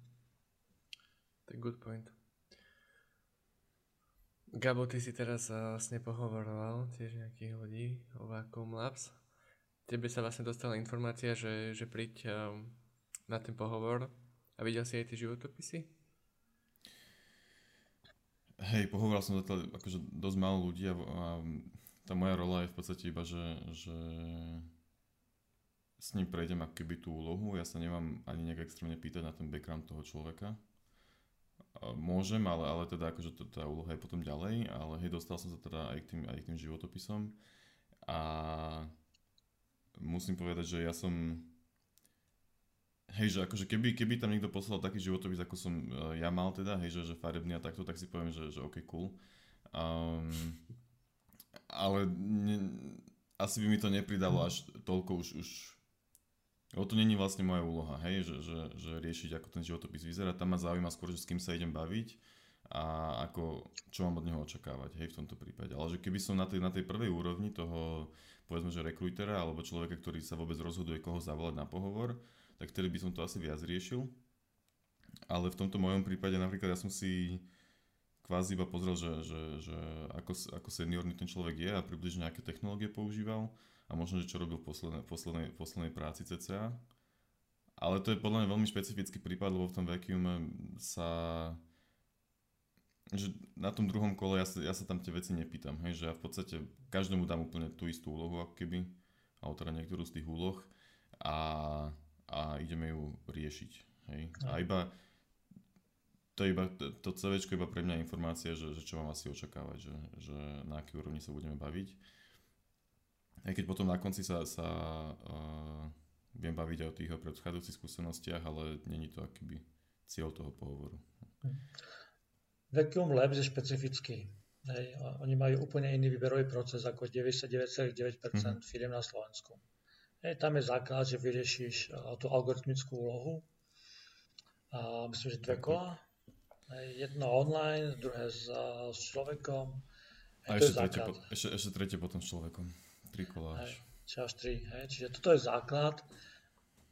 Je good point. Gabo, ty si teraz vlastne pohovoroval tiež nejakých ľudí o Vacuum Labs. Tebe sa vlastne dostala informácia, že, že príď na ten pohovor a videl si aj tie životopisy? Hej, pohovoril som zatiaľ akože dosť málo ľudí a, a tá moja rola je v podstate iba, že, že s ním prejdem ako keby tú úlohu. Ja sa nemám ani nejak extrémne pýtať na ten background toho človeka. Môžem, ale, ale teda akože tá úloha je potom ďalej, ale hej, dostal som sa teda aj k tým, aj k tým životopisom a musím povedať, že ja som Hej, že akože keby, keby tam niekto poslal taký životopis, ako som uh, ja mal teda, hej, že, že farebný a takto, tak si poviem, že, že OK, cool. Um, ale ne, asi by mi to nepridalo až toľko už, už O to není vlastne moja úloha, hej, že, že, že riešiť, ako ten životopis vyzerá. Tam ma zaujíma skôr, že s kým sa idem baviť a ako, čo mám od neho očakávať, hej, v tomto prípade. Ale že keby som na tej, na tej prvej úrovni toho, povedzme, že rekrutera alebo človeka, ktorý sa vôbec rozhoduje, koho zavolať na pohovor, tak vtedy by som to asi viac riešil. Ale v tomto mojom prípade napríklad ja som si kvázi iba pozrel, že, že, že ako, ako seniorný ten človek je a približne aké technológie používal a možno, že čo robil v poslednej, poslednej, poslednej práci CCA. Ale to je podľa mňa veľmi špecifický prípad, lebo v tom vacuume sa že na tom druhom kole ja sa, ja sa tam tie veci nepýtam, hej, že ja v podstate každému dám úplne tú istú úlohu, ako keby, autora niektorú z tých úloh a a ideme ju riešiť. Hej? A iba to, iba, to CV je iba pre mňa informácia, že, že čo mám asi očakávať, že, že na aký úrovni sa budeme baviť. Aj keď potom na konci sa, sa uh, viem baviť aj o tých predchádzajúcich skúsenostiach, ale není to akýby cieľ toho pohovoru. Vacuum Labs je špecifický. Hej, oni majú úplne iný výberový proces ako 99,9% mm-hmm. firiem na Slovensku. Hej, tam je základ, že vyriešiš tú algoritmickú úlohu. A myslím, že dve kola. Jedno online, druhé s, s človekom. Hej, a ešte tretie, po, ešte, ešte tretie potom s človekom. Tri kola až. Čiže až tri. Hej. Čiže toto je základ.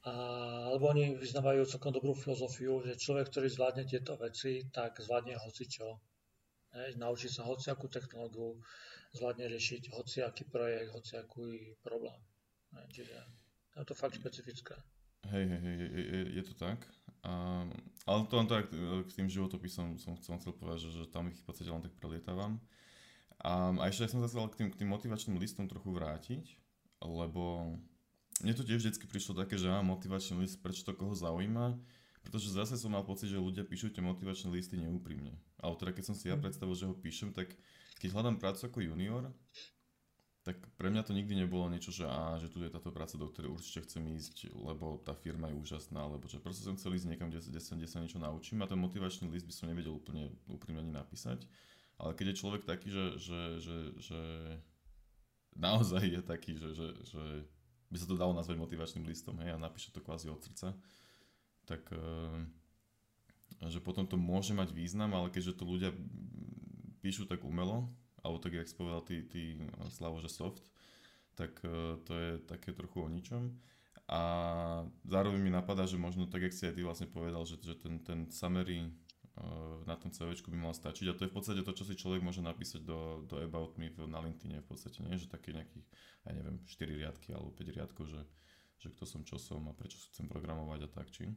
A alebo oni vyznávajú celkom dobrú filozofiu, že človek, ktorý zvládne tieto veci, tak zvládne hocičo. Hej, naučí sa hociakú technológiu, zvládne riešiť hociaký projekt, hociaký problém. Čiže je to fakt špecifické. Hej, hej, hej, je, je, to tak. A, ale to len tak k tým životopisom som, som chcel povedať, že, že tam ich v podstate len tak prelietávam. A, a ešte som sa chcel k tým, k tým motivačným listom trochu vrátiť, lebo mne to tiež vždy prišlo také, že mám motivačný list, prečo to koho zaujíma, pretože zase som mal pocit, že ľudia píšu tie motivačné listy neúprimne. Ale teda keď som si ja mhm. predstavil, že ho píšem, tak keď hľadám prácu ako junior, tak pre mňa to nikdy nebolo niečo, že, á, že tu je táto práca, do ktorej určite chcem ísť, lebo tá firma je úžasná, alebo že proste som chcel ísť niekam, kde, kde, kde sa niečo naučím a ten motivačný list by som nevedel úplne úprimne ani napísať. Ale keď je človek taký, že, že, že, že naozaj je taký, že, že, že by sa to dalo nazvať motivačným listom, hej, a napíše to kvázi od srdca, tak uh, že potom to môže mať význam, ale keďže to ľudia píšu tak umelo, alebo tak, jak spovedal ty, ty Slavo, že soft, tak uh, to je také trochu o ničom. A zároveň mi napadá, že možno tak, jak si aj ty vlastne povedal, že, že ten, ten summary na tom CV by mal stačiť a to je v podstate to, čo si človek môže napísať do, do About Me na LinkedIn v podstate, nie? že také nejakých, ja neviem, 4 riadky alebo 5 riadkov, že, že kto som, čo som a prečo chcem programovať a tak, či?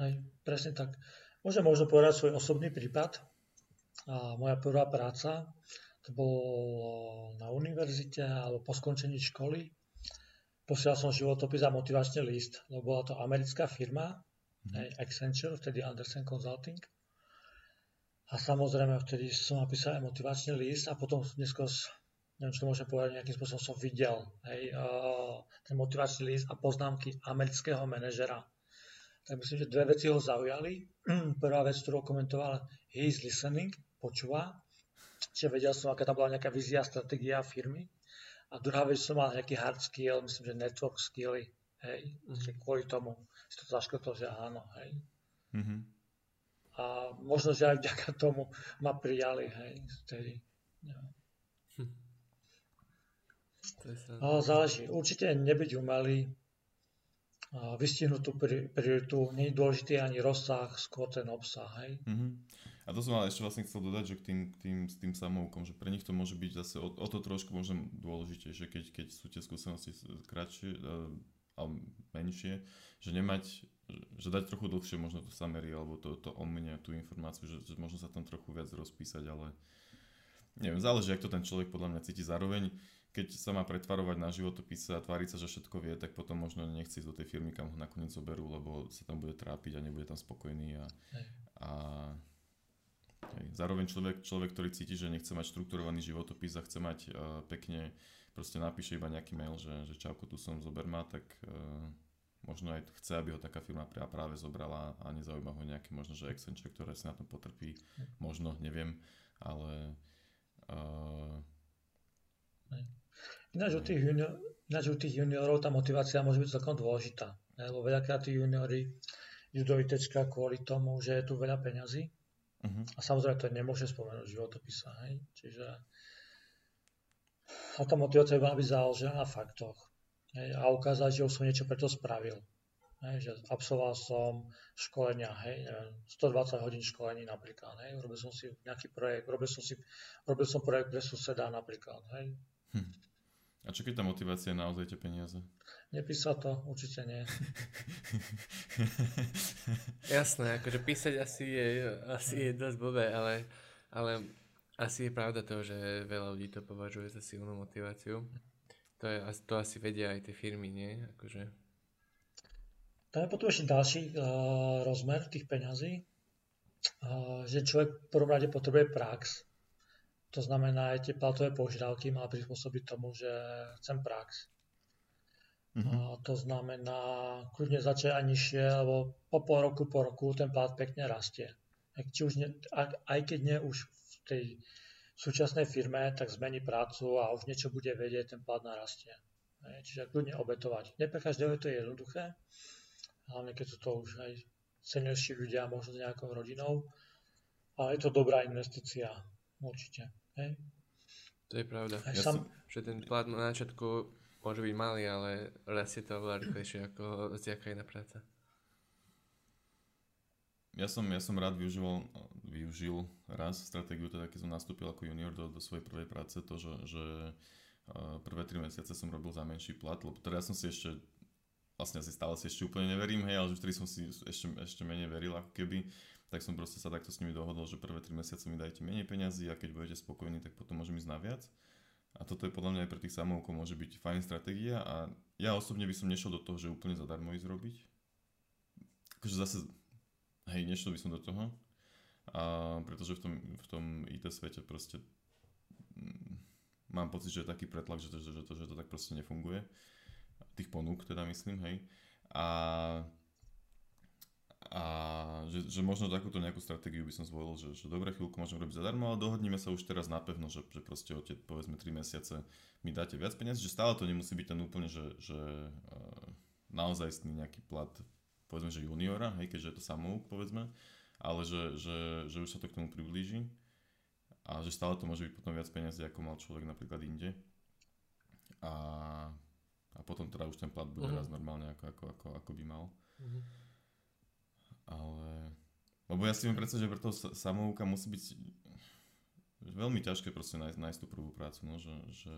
Aj, presne tak. Môžem možno povedať svoj osobný prípad. A moja prvá práca, to bolo na univerzite alebo po skončení školy. Posielal som životopis a motivačný list, lebo bola to americká firma, mm-hmm. Accenture, vtedy Andersen Consulting. A samozrejme, vtedy som napísal aj motivačný list a potom neskôr, neviem, čo to môžem povedať, nejakým spôsobom som videl hej, uh, ten motivačný list a poznámky amerického manažera. Tak myslím, že dve veci ho zaujali. Prvá vec, ktorú komentoval, he is listening, počúva. Čiže vedel som, aká tam bola nejaká vízia, stratégia firmy. A druhá vec, som mal nejaký hard skill, myslím, že network skilly, hej, mm-hmm. kvôli tomu si to zaškrtol, že áno, hej. Mm-hmm. A možno, že aj vďaka tomu ma prijali, hej, vtedy. Ja. Hm. Ale záleží. Určite nebyť umelý, vystihnúť tú prioritu, nie je dôležitý ani rozsah, skôr ten obsah, hej. Mm-hmm. A to som ale ešte vlastne chcel dodať, že k tým, tým, s tým samoukom, že pre nich to môže byť zase o, o to trošku možno dôležitejšie, keď, keď sú tie skúsenosti kratšie, a menšie, že nemať, že dať trochu dlhšie možno to summary alebo to, to o mne, tú informáciu, že, že možno sa tam trochu viac rozpísať, ale neviem, záleží, ak to ten človek podľa mňa cíti. Zároveň, keď sa má pretvarovať na životopise a tváriť sa, že všetko vie, tak potom možno nechce ísť do tej firmy, kam ho nakoniec zoberú, lebo sa tam bude trápiť a nebude tam spokojný a, a hej. zároveň človek, človek, ktorý cíti, že nechce mať štrukturovaný životopis a chce mať uh, pekne proste napíše iba nejaký mail, že, že čauko, tu som, zober ma, tak uh, možno aj chce, aby ho taká firma práve zobrala a nezaujíma ho nejaké možno, že Accenture, ktoré si na tom potrpí, možno, neviem, ale uh, Ináč u, tých junior, ináč u tých juniorov tá motivácia môže byť celkom dôležitá, lebo veľakrát tí juniori idú do ITčka kvôli tomu, že je tu veľa peňazí uh-huh. a samozrejme to nemôže spomenúť životopisa, hej? čiže a tá motivácia mala byť založená na faktoch. Hej, a ukázať, že už som niečo preto spravil. Hej, že absolvoval som školenia, hej, neviem, 120 hodín školení napríklad, hej, robil som si nejaký projekt, robil som, si, robil som projekt pre suseda napríklad, hej. Hm. A čo keď tá motivácia je naozaj tie peniaze? Nepísať to, určite nie. Jasné, akože písať asi je, asi je dosť blbé, ale, ale asi je pravda to, že veľa ľudí to považuje za silnú motiváciu. To, je, to asi vedia aj tie firmy, nie? Akože... Tam je potom ešte ďalší uh, rozmer tých peňazí, uh, že človek v prvom rade potrebuje prax. To znamená, aj tie platové požiadavky má prispôsobiť tomu, že chcem prax. Mm-hmm. Uh, to znamená, kľudne začať aj nižšie, lebo po pol roku, po roku ten plat pekne rastie. Či už ne, aj keď nie už tej súčasnej firme, tak zmení prácu a už niečo bude vedieť, ten plat narastie. Čiže kľudne obetovať. Nie pre každého to je jednoduché, hlavne keď sú to už aj seniorší ľudia, možno s nejakou rodinou, ale je to dobrá investícia, určite. Hej? To je pravda. Ja sam... Že ten plat na začiatku môže byť malý, ale rastie to oveľa rýchlejšie ako hociaká iná práca. Ja som, ja som rád využíval, využil raz stratégiu, teda keď som nastúpil ako junior do, do svojej prvej práce, to, že, že prvé tri mesiace som robil za menší plat, lebo teda ja som si ešte, vlastne asi stále si ešte úplne neverím, hej, ale že vtedy som si ešte, ešte menej veril ako keby, tak som proste sa takto s nimi dohodol, že prvé tri mesiace mi dajte menej peňazí a keď budete spokojní, tak potom môžem ísť na viac. A toto je podľa mňa aj pre tých samovkov môže byť fajn stratégia a ja osobne by som nešiel do toho, že úplne zadarmo ísť robiť. Akože zase, hej, nešiel by som do toho, a pretože v tom, v tom IT svete proste mm, mám pocit, že je taký pretlak, že to, že, to, že to tak proste nefunguje. Tých ponúk teda myslím, hej. A a že, že možno takúto nejakú stratégiu by som zvolil, že, že dobre chvíľku môžem robiť zadarmo, ale dohodníme sa už teraz napevno, že, že proste od povedzme 3 mesiace mi dáte viac peniaz, že stále to nemusí byť ten úplne, že, že uh, naozajstný nejaký plat povedzme, že juniora, hej, keďže je to samouk, povedzme, ale že, že, že už sa to k tomu priblíži a že stále to môže byť potom viac peniazy, ako mal človek napríklad inde. A, a potom teda už ten plat bude uh-huh. raz normálne, ako, ako, ako, ako by mal. Uh-huh ale... Lebo ja si viem predstaviť, že pre toho samouka musí byť veľmi ťažké proste nájsť, nájsť tú prvú prácu, no, že, že...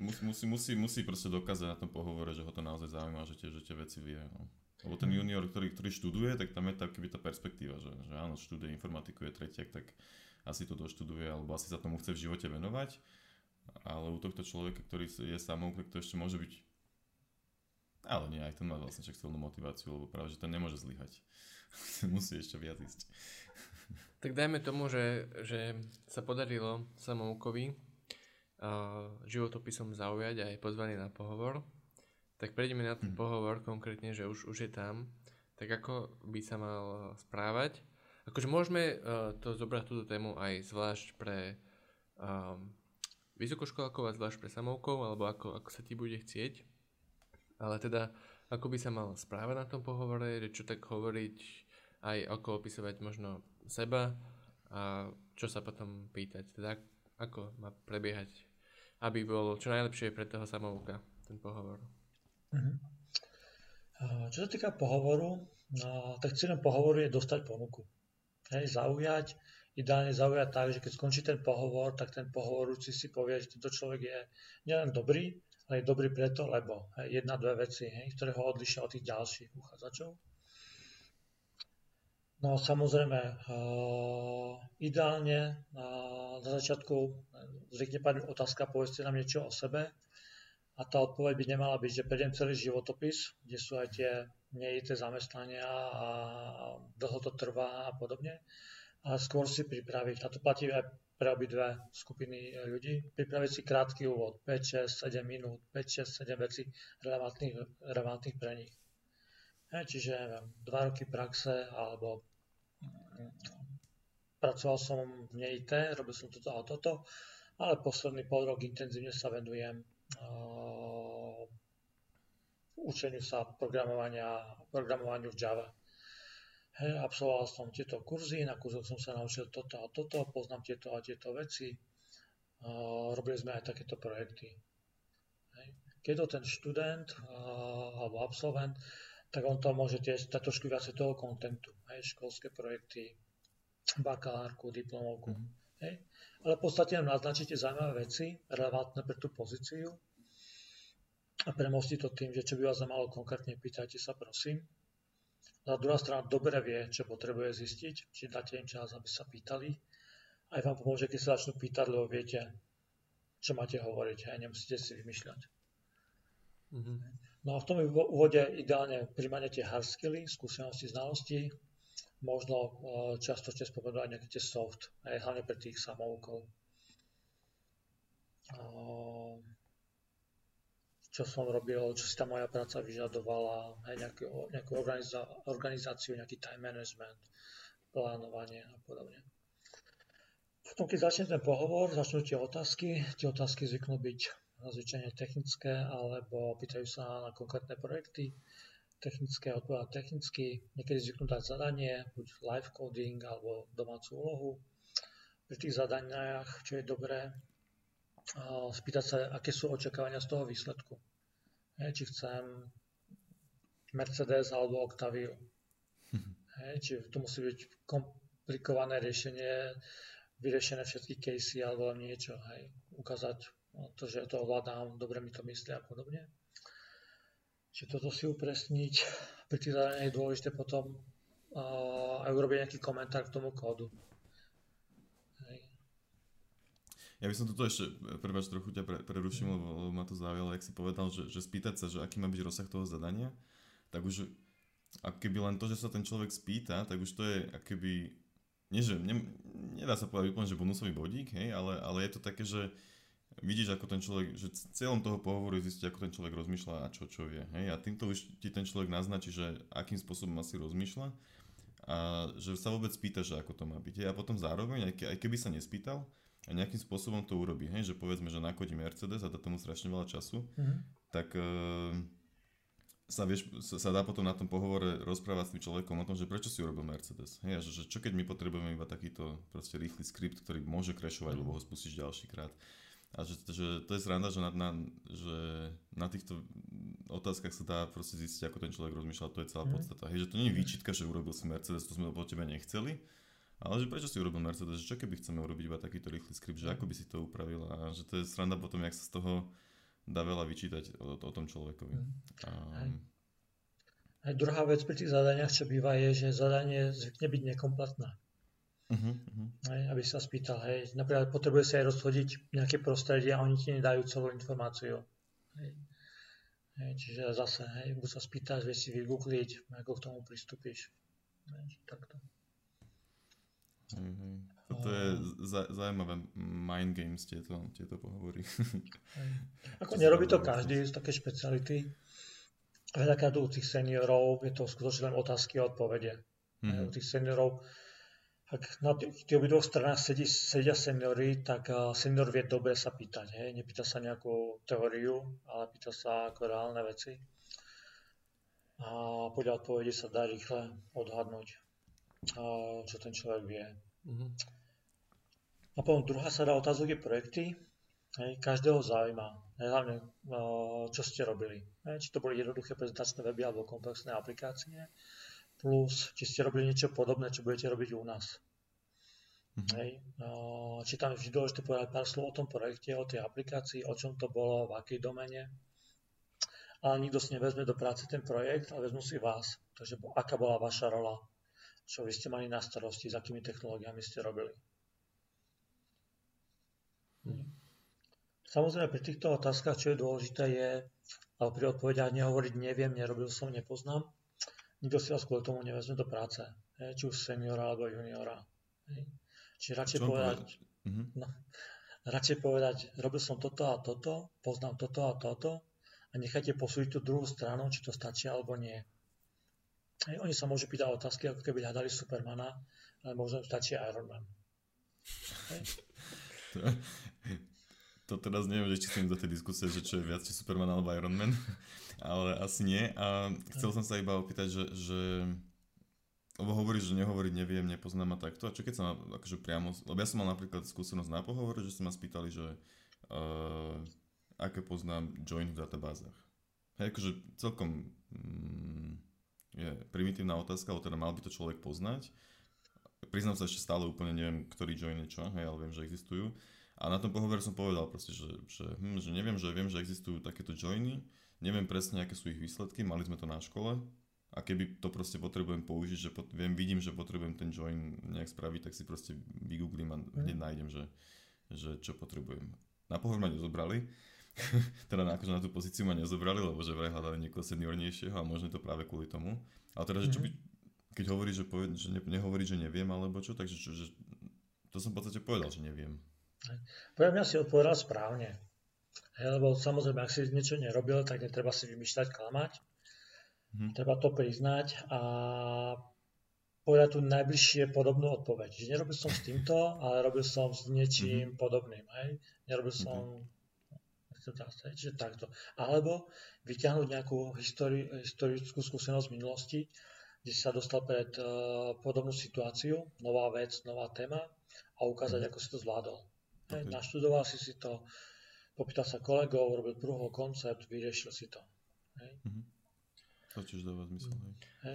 Musí, musí, musí, musí proste dokázať na tom pohovore, že ho to naozaj zaujíma, že tie, že tie veci vie. No. Lebo ten mhm. junior, ktorý, ktorý študuje, tak tam je tak keby tá perspektíva, že, že áno, študuje informatiku, je tretiak, tak asi to doštuduje, alebo asi sa tomu chce v živote venovať. Ale u tohto človeka, ktorý je samouk, tak to ešte môže byť ale nie, aj ten má vlastne však silnú motiváciu, lebo práve, že to nemôže zlyhať. Musí ešte viac ísť. Tak dajme tomu, že, že sa podarilo samoukovi uh, životopisom zaujať a je pozvaný na pohovor. Tak prejdeme na ten hmm. pohovor konkrétne, že už, už je tam. Tak ako by sa mal správať? Akože môžeme uh, to zobrať túto tému aj zvlášť pre um, vysokoškolákov a zvlášť pre samoukov, alebo ako, ako sa ti bude chcieť. Ale teda, ako by sa mal správať na tom pohovore, čo tak hovoriť, aj ako opisovať možno seba a čo sa potom pýtať. Teda, ako má prebiehať, aby bol čo najlepšie pre toho samouka ten pohovor. Mm-hmm. Čo sa týka pohovoru, tak cieľom pohovoru je dostať ponuku. Hej, zaujať, ideálne zaujať tak, že keď skončí ten pohovor, tak ten pohovorúci si povie, že tento človek je nielen dobrý, ale je dobrý preto, lebo hej, jedna, dve veci, hej, ktoré ho odlišia od tých ďalších uchádzačov. No samozrejme, uh, ideálne uh, na začiatku zvykne padnúť otázka, povedzte nám niečo o sebe a tá odpoveď by nemala byť, že prejdem celý životopis, kde sú aj tie nejité zamestnania a dlho to trvá a podobne. A skôr si pripraviť, a to platí aj pre obidve skupiny ľudí. Pripraviť si krátky úvod, 5, 6, 7 minút, 5, 6, 7 vecí relevantných, relevantných pre nich. He, čiže neviem, 2 roky praxe alebo mm, pracoval som v NEIT, robil som toto a toto, ale posledný pol rok intenzívne sa venujem uh, učeniu sa programovania, programovaniu v Java. Hej, absolvoval som tieto kurzy, na kurzoch som sa naučil toto a toto, poznám tieto a tieto veci. Uh, robili sme aj takéto projekty. Hej. Keď to ten študent uh, alebo absolvent, tak on to môže tiež dať trošku viacej toho kontentu. Hej, školské projekty, bakalárku, diplomovku. Mm. Hej. Ale v podstate nám naznačíte zaujímavé veci, relevantné pre tú pozíciu a premostí to tým, že čo by vás malo konkrétne, pýtajte sa prosím a druhá strana dobre vie, čo potrebuje zistiť, či dáte im čas, aby sa pýtali. Aj vám pomôže, keď sa začnú pýtať, lebo viete, čo máte hovoriť, aj nemusíte si vymýšľať. Mm-hmm. No a v tom úvode ideálne príjmanie tie hard skilly, skúsenosti, znalosti, možno uh, často ste spomenuli aj nejaké tie soft, aj hlavne pre tých samoukov. Čo som robil, čo si tá moja práca vyžadovala, aj nejakú, nejakú organizá- organizáciu, nejaký time management, plánovanie a podobne. Potom, keď začne ten pohovor, začnú tie otázky. Tie otázky zvyknú byť zvyčajne technické, alebo pýtajú sa na konkrétne projekty, technické, odpovedať technicky. Niekedy zvyknú dať zadanie, buď live coding alebo domácu úlohu. Pri tých zadaniach, čo je dobré, spýtať sa, aké sú očakávania z toho výsledku. Hej, či chcem Mercedes alebo Octaviu. Hej, či to musí byť komplikované riešenie, vyriešené všetky casey alebo niečo. Hej. Ukázať to, že to ovládám, dobre mi to myslí a podobne. Čiže toto si upresniť. Pri tých je dôležité potom uh, aj urobiť nejaký komentár k tomu kódu. Ja by som toto ešte, prváč trochu ťa pre, preruším, lebo, lebo ma to zaujalo, ak si povedal, že, že spýtať sa, že aký má byť rozsah toho zadania, tak už ak keby len to, že sa ten človek spýta, tak už to je akoby, nie že, ne, nedá sa povedať úplne, že bonusový bodík, hej, ale, ale je to také, že vidíš, ako ten človek, že cieľom toho pohovoru je zistiť, ako ten človek rozmýšľa a čo, čo vie, hej, a týmto už ti ten človek naznačí, že akým spôsobom asi rozmýšľa a že sa vôbec spýta, že ako to má byť, hej, a potom zároveň, aj, ke, aj keby sa nespýtal, a nejakým spôsobom to urobí, hej, že povedzme, že nakodí Mercedes a dá tomu strašne veľa času, mm-hmm. tak uh, sa, vieš, sa, sa dá potom na tom pohovore rozprávať s tým človekom o tom, že prečo si urobil Mercedes. Hej, že, že čo keď my potrebujeme iba takýto proste rýchly skript, ktorý môže mm-hmm. lebo ho spustíš ďalší krát. A že, že to je sranda, že na, na, že na týchto otázkach sa dá proste zistiť, ako ten človek rozmýšľa, to je celá mm-hmm. podstata. Hej, že to nie je výčitka, že urobil si Mercedes, to sme po tebe nechceli, ale že prečo si urobil Mercedes, že čo keby chceme urobiť iba takýto rýchly skript, že ako by si to upravil a že to je sranda potom, jak sa z toho dá veľa vyčítať o, o tom človekovi. Mm. A... Aj druhá vec pri tých zadaniach, čo býva, je, že zadanie zvykne byť nekompletné. Uh-huh, uh-huh. Hej, aby sa spýtal, hej, napríklad potrebuje sa aj rozhodiť nejaké prostredie a oni ti nedajú celú informáciu. Hej. Hej, čiže zase, hej, buď sa spýtaš, vieš si vygoogliť, ako k tomu pristúpiš. Hej, takto. Hej, Toto je zaujímavé mind games, tieto, tieto pohovory. Ako nerobí to každý z také špeciality. Veľakrát u tých seniorov je to skutočne len otázky a odpovede. Mm-hmm. U tých seniorov, ak na tých, tých obidvoch stranách sedí, sedia seniory, tak senior vie dobre sa pýtať. Hej? Nepýta sa nejakú teóriu, ale pýta sa ako reálne veci. A podľa odpovede sa dá rýchle odhadnúť čo ten človek vie. Mm-hmm. A potom druhá sada otázok je projekty. Hej, každého zaujíma. Hej, hlavne, čo ste robili. Hej, či to boli jednoduché prezentačné weby alebo komplexné aplikácie. Plus, či ste robili niečo podobné, čo budete robiť u nás. Mm-hmm. Hej, či tam je vždy dôležité povedať pár slov o tom projekte, o tej aplikácii, o čom to bolo, v akej domene. Ale nikto si nevezme do práce ten projekt, ale vezmu si vás. Takže aká bola vaša rola čo vy ste mali na starosti, s akými technológiami ste robili. Hm. Samozrejme, pri týchto otázkach, čo je dôležité, je, alebo pri odpovediach nehovoriť neviem, nerobil som, nepoznám. Nikto si vás kvôli tomu nevezme do práce, či už seniora alebo juniora. Čiže radšej povedať, mm-hmm. no, radšej povedať, robil som toto a toto, poznám toto a toto a nechajte posúdiť tú druhú stranu, či to stačí alebo nie. Oni sa môžu pýtať otázky, ako keby hľadali Supermana, ale možno stačí Iron Man. To, to teraz neviem, že či chcem do tej diskusie, že čo je viac, či Superman alebo Iron Man, ale asi nie. A chcel som sa iba opýtať, že, že lebo hovoríš, že nehovoriť neviem, nepoznám a takto. A čo keď sa ma akože priamo, lebo ja som mal napríklad skúsenosť na pohovore, že sa ma spýtali, že uh, aké poznám join v databázach. Hej, akože celkom mm, je primitívna otázka, ale teda mal by to človek poznať. Priznám sa ešte stále úplne neviem, ktorý join je čo, hej, ale viem, že existujú. A na tom pohovore som povedal proste, že, že, hm, že neviem, že viem, že existujú takéto joiny, neviem presne, aké sú ich výsledky, mali sme to na škole a keby to proste potrebujem použiť, že pot, viem, vidím, že potrebujem ten join nejak spraviť, tak si proste vygooglím a hneď mm. nájdem, že, že čo potrebujem. Na pohovor ma nezobrali, teda na, akože na tú pozíciu ma nezobrali, lebo že vraj hľadali niekoho seniornejšieho a možno to práve kvôli tomu. Ale teda, že čo mhm. by, keď hovorí, že, poved, že ne, nehovorí, že neviem alebo čo, takže čo, že, to som v podstate povedal, že neviem. Podľa mňa si odpovedal správne. Hej, lebo samozrejme, ak si niečo nerobil, tak netreba si vymýšľať, klamať. Hmm. Treba to priznať a povedať tu najbližšie podobnú odpoveď. Že nerobil som s týmto, ale robil som s niečím hmm. podobným. Hej? Nerobil som hmm to dá sa, že takto. Alebo vyťahnuť nejakú histori- historickú skúsenosť z minulosti, kde si sa dostal pred uh, podobnú situáciu, nová vec, nová téma a ukázať, mm. ako si to zvládol. Okay. Hej, naštudoval si si to, popýtal sa kolegov, robil prúhol koncept, vyriešil si to. Hej. Mm-hmm. To tiež dáva zmysel.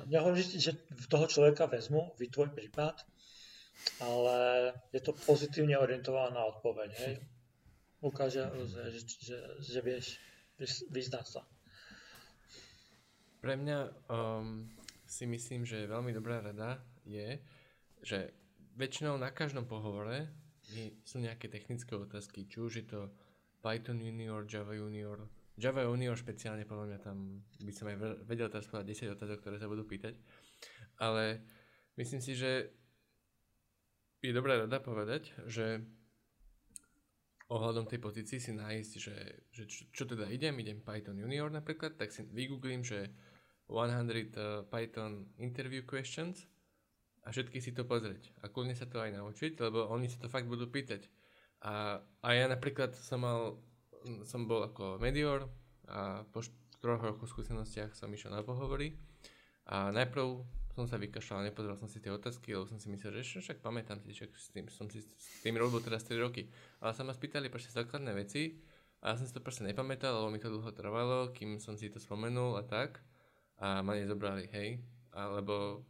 Ja hovorím, že, že toho človeka vezmu, vy tvoj prípad, ale je to pozitívne orientovaná odpoveď. Hej. Ukáže, že, že, že vieš vyznať sa. Pre mňa um, si myslím, že veľmi dobrá rada je, že väčšinou na každom pohovore sú nejaké technické otázky, či už je to Python Junior, Java Junior, Java Junior špeciálne, podľa mňa tam by som aj vedel teraz povedať 10 otázok, ktoré sa budú pýtať, ale myslím si, že je dobrá rada povedať, že ohľadom tej pozícii si nájsť, že, že čo, čo teda idem, idem Python Junior napríklad, tak si vygooglím, že 100 uh, Python interview questions a všetky si to pozrieť a kľudne sa to aj naučiť, lebo oni sa to fakt budú pýtať. A, a ja napríklad som mal, som bol ako medior a po troch rokoch skúsenostiach som išiel na pohovory a najprv som sa vykašľal, nepozeral som si tie otázky, lebo som si myslel, že však pamätám si, že s tým, som si s tým robil teraz 3 roky. Ale sa ma spýtali proste základné veci a ja som si to proste nepamätal, lebo mi to dlho trvalo, kým som si to spomenul a tak. A ma nezobrali, hej. Alebo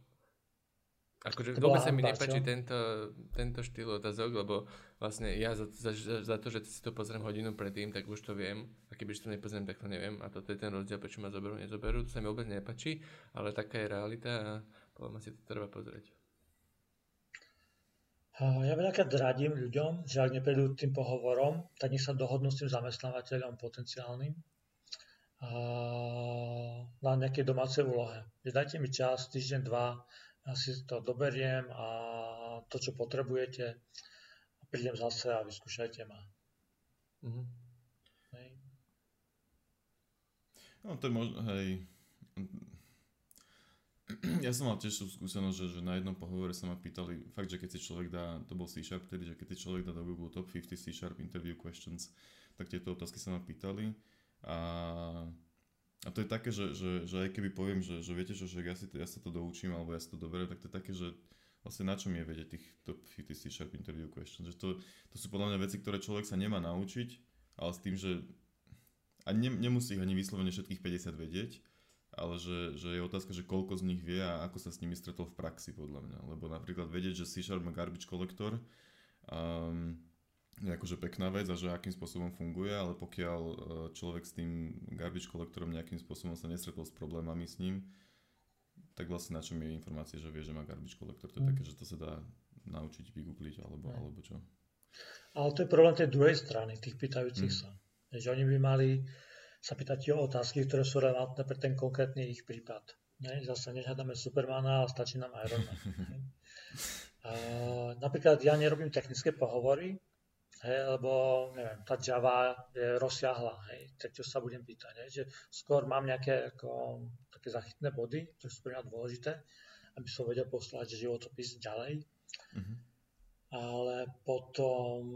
Akože vôbec sa mi nepáči tento, tento štýl otázok, lebo vlastne ja za, za, za to, že si to pozriem hodinu predtým, tak už to viem. A keby to nepozriem, tak to neviem. A toto je ten rozdiel, prečo ma zoberú, nezoberú. To sa mi vôbec nepáči, ale taká je realita a podľa si to treba pozrieť. Ja veľakrát radím ľuďom, že ak neprejdú tým pohovorom, tak nech sa dohodnú s tým zamestnávateľom potenciálnym na nejakej domácej úlohe. Že dajte mi čas, týždeň, dva, ja si to doberiem a to, čo potrebujete, a prídem zase a vyskúšajte ma. Mm-hmm. Hej. No to je možno, hej. Ja som mal tiež tú skúsenosť, že, že na jednom pohovore sa ma pýtali, fakt, že keď si človek dá, to bol C-Sharp tedy, že keď si človek dá do Google Top 50 C-Sharp interview questions, tak tieto otázky sa ma pýtali a a to je také, že, že, že aj keby poviem, že, že viete čo, že ja, si to, ja sa to doučím, alebo ja si to doberiem, tak to je také, že vlastne na čom je vedieť tých top 50 C Sharp interview questions. Že to, to sú podľa mňa veci, ktoré človek sa nemá naučiť, ale s tým, že a ne, nemusí ich ani vyslovene všetkých 50 vedieť, ale že, že je otázka, že koľko z nich vie a ako sa s nimi stretol v praxi podľa mňa. Lebo napríklad vedieť, že C Sharp má garbage collector, um, je akože pekná vec a že akým spôsobom funguje, ale pokiaľ e, človek s tým garbage collectorom nejakým spôsobom sa nestretol s problémami s ním, tak vlastne na čom je informácia, že vie, že má garbage collector. To je mm. také, že to sa dá naučiť vygoogliť alebo, mm. alebo čo. Ale to je problém tej druhej strany, tých pýtajúcich mm. sa. Že oni by mali sa pýtať o otázky, ktoré sú relevantné pre ten konkrétny ich prípad. Ne? Zase nežiadame Supermana, ale stačí nám Ironman. a, napríklad ja nerobím technické pohovory, Hej, lebo neviem, tá Java je rozsiahla, hej, tak čo sa budem pýtať, hej, že skôr mám nejaké ako, také zachytné body, čo sú pre mňa dôležité, aby som vedel poslať životopis ďalej. Mm-hmm. Ale potom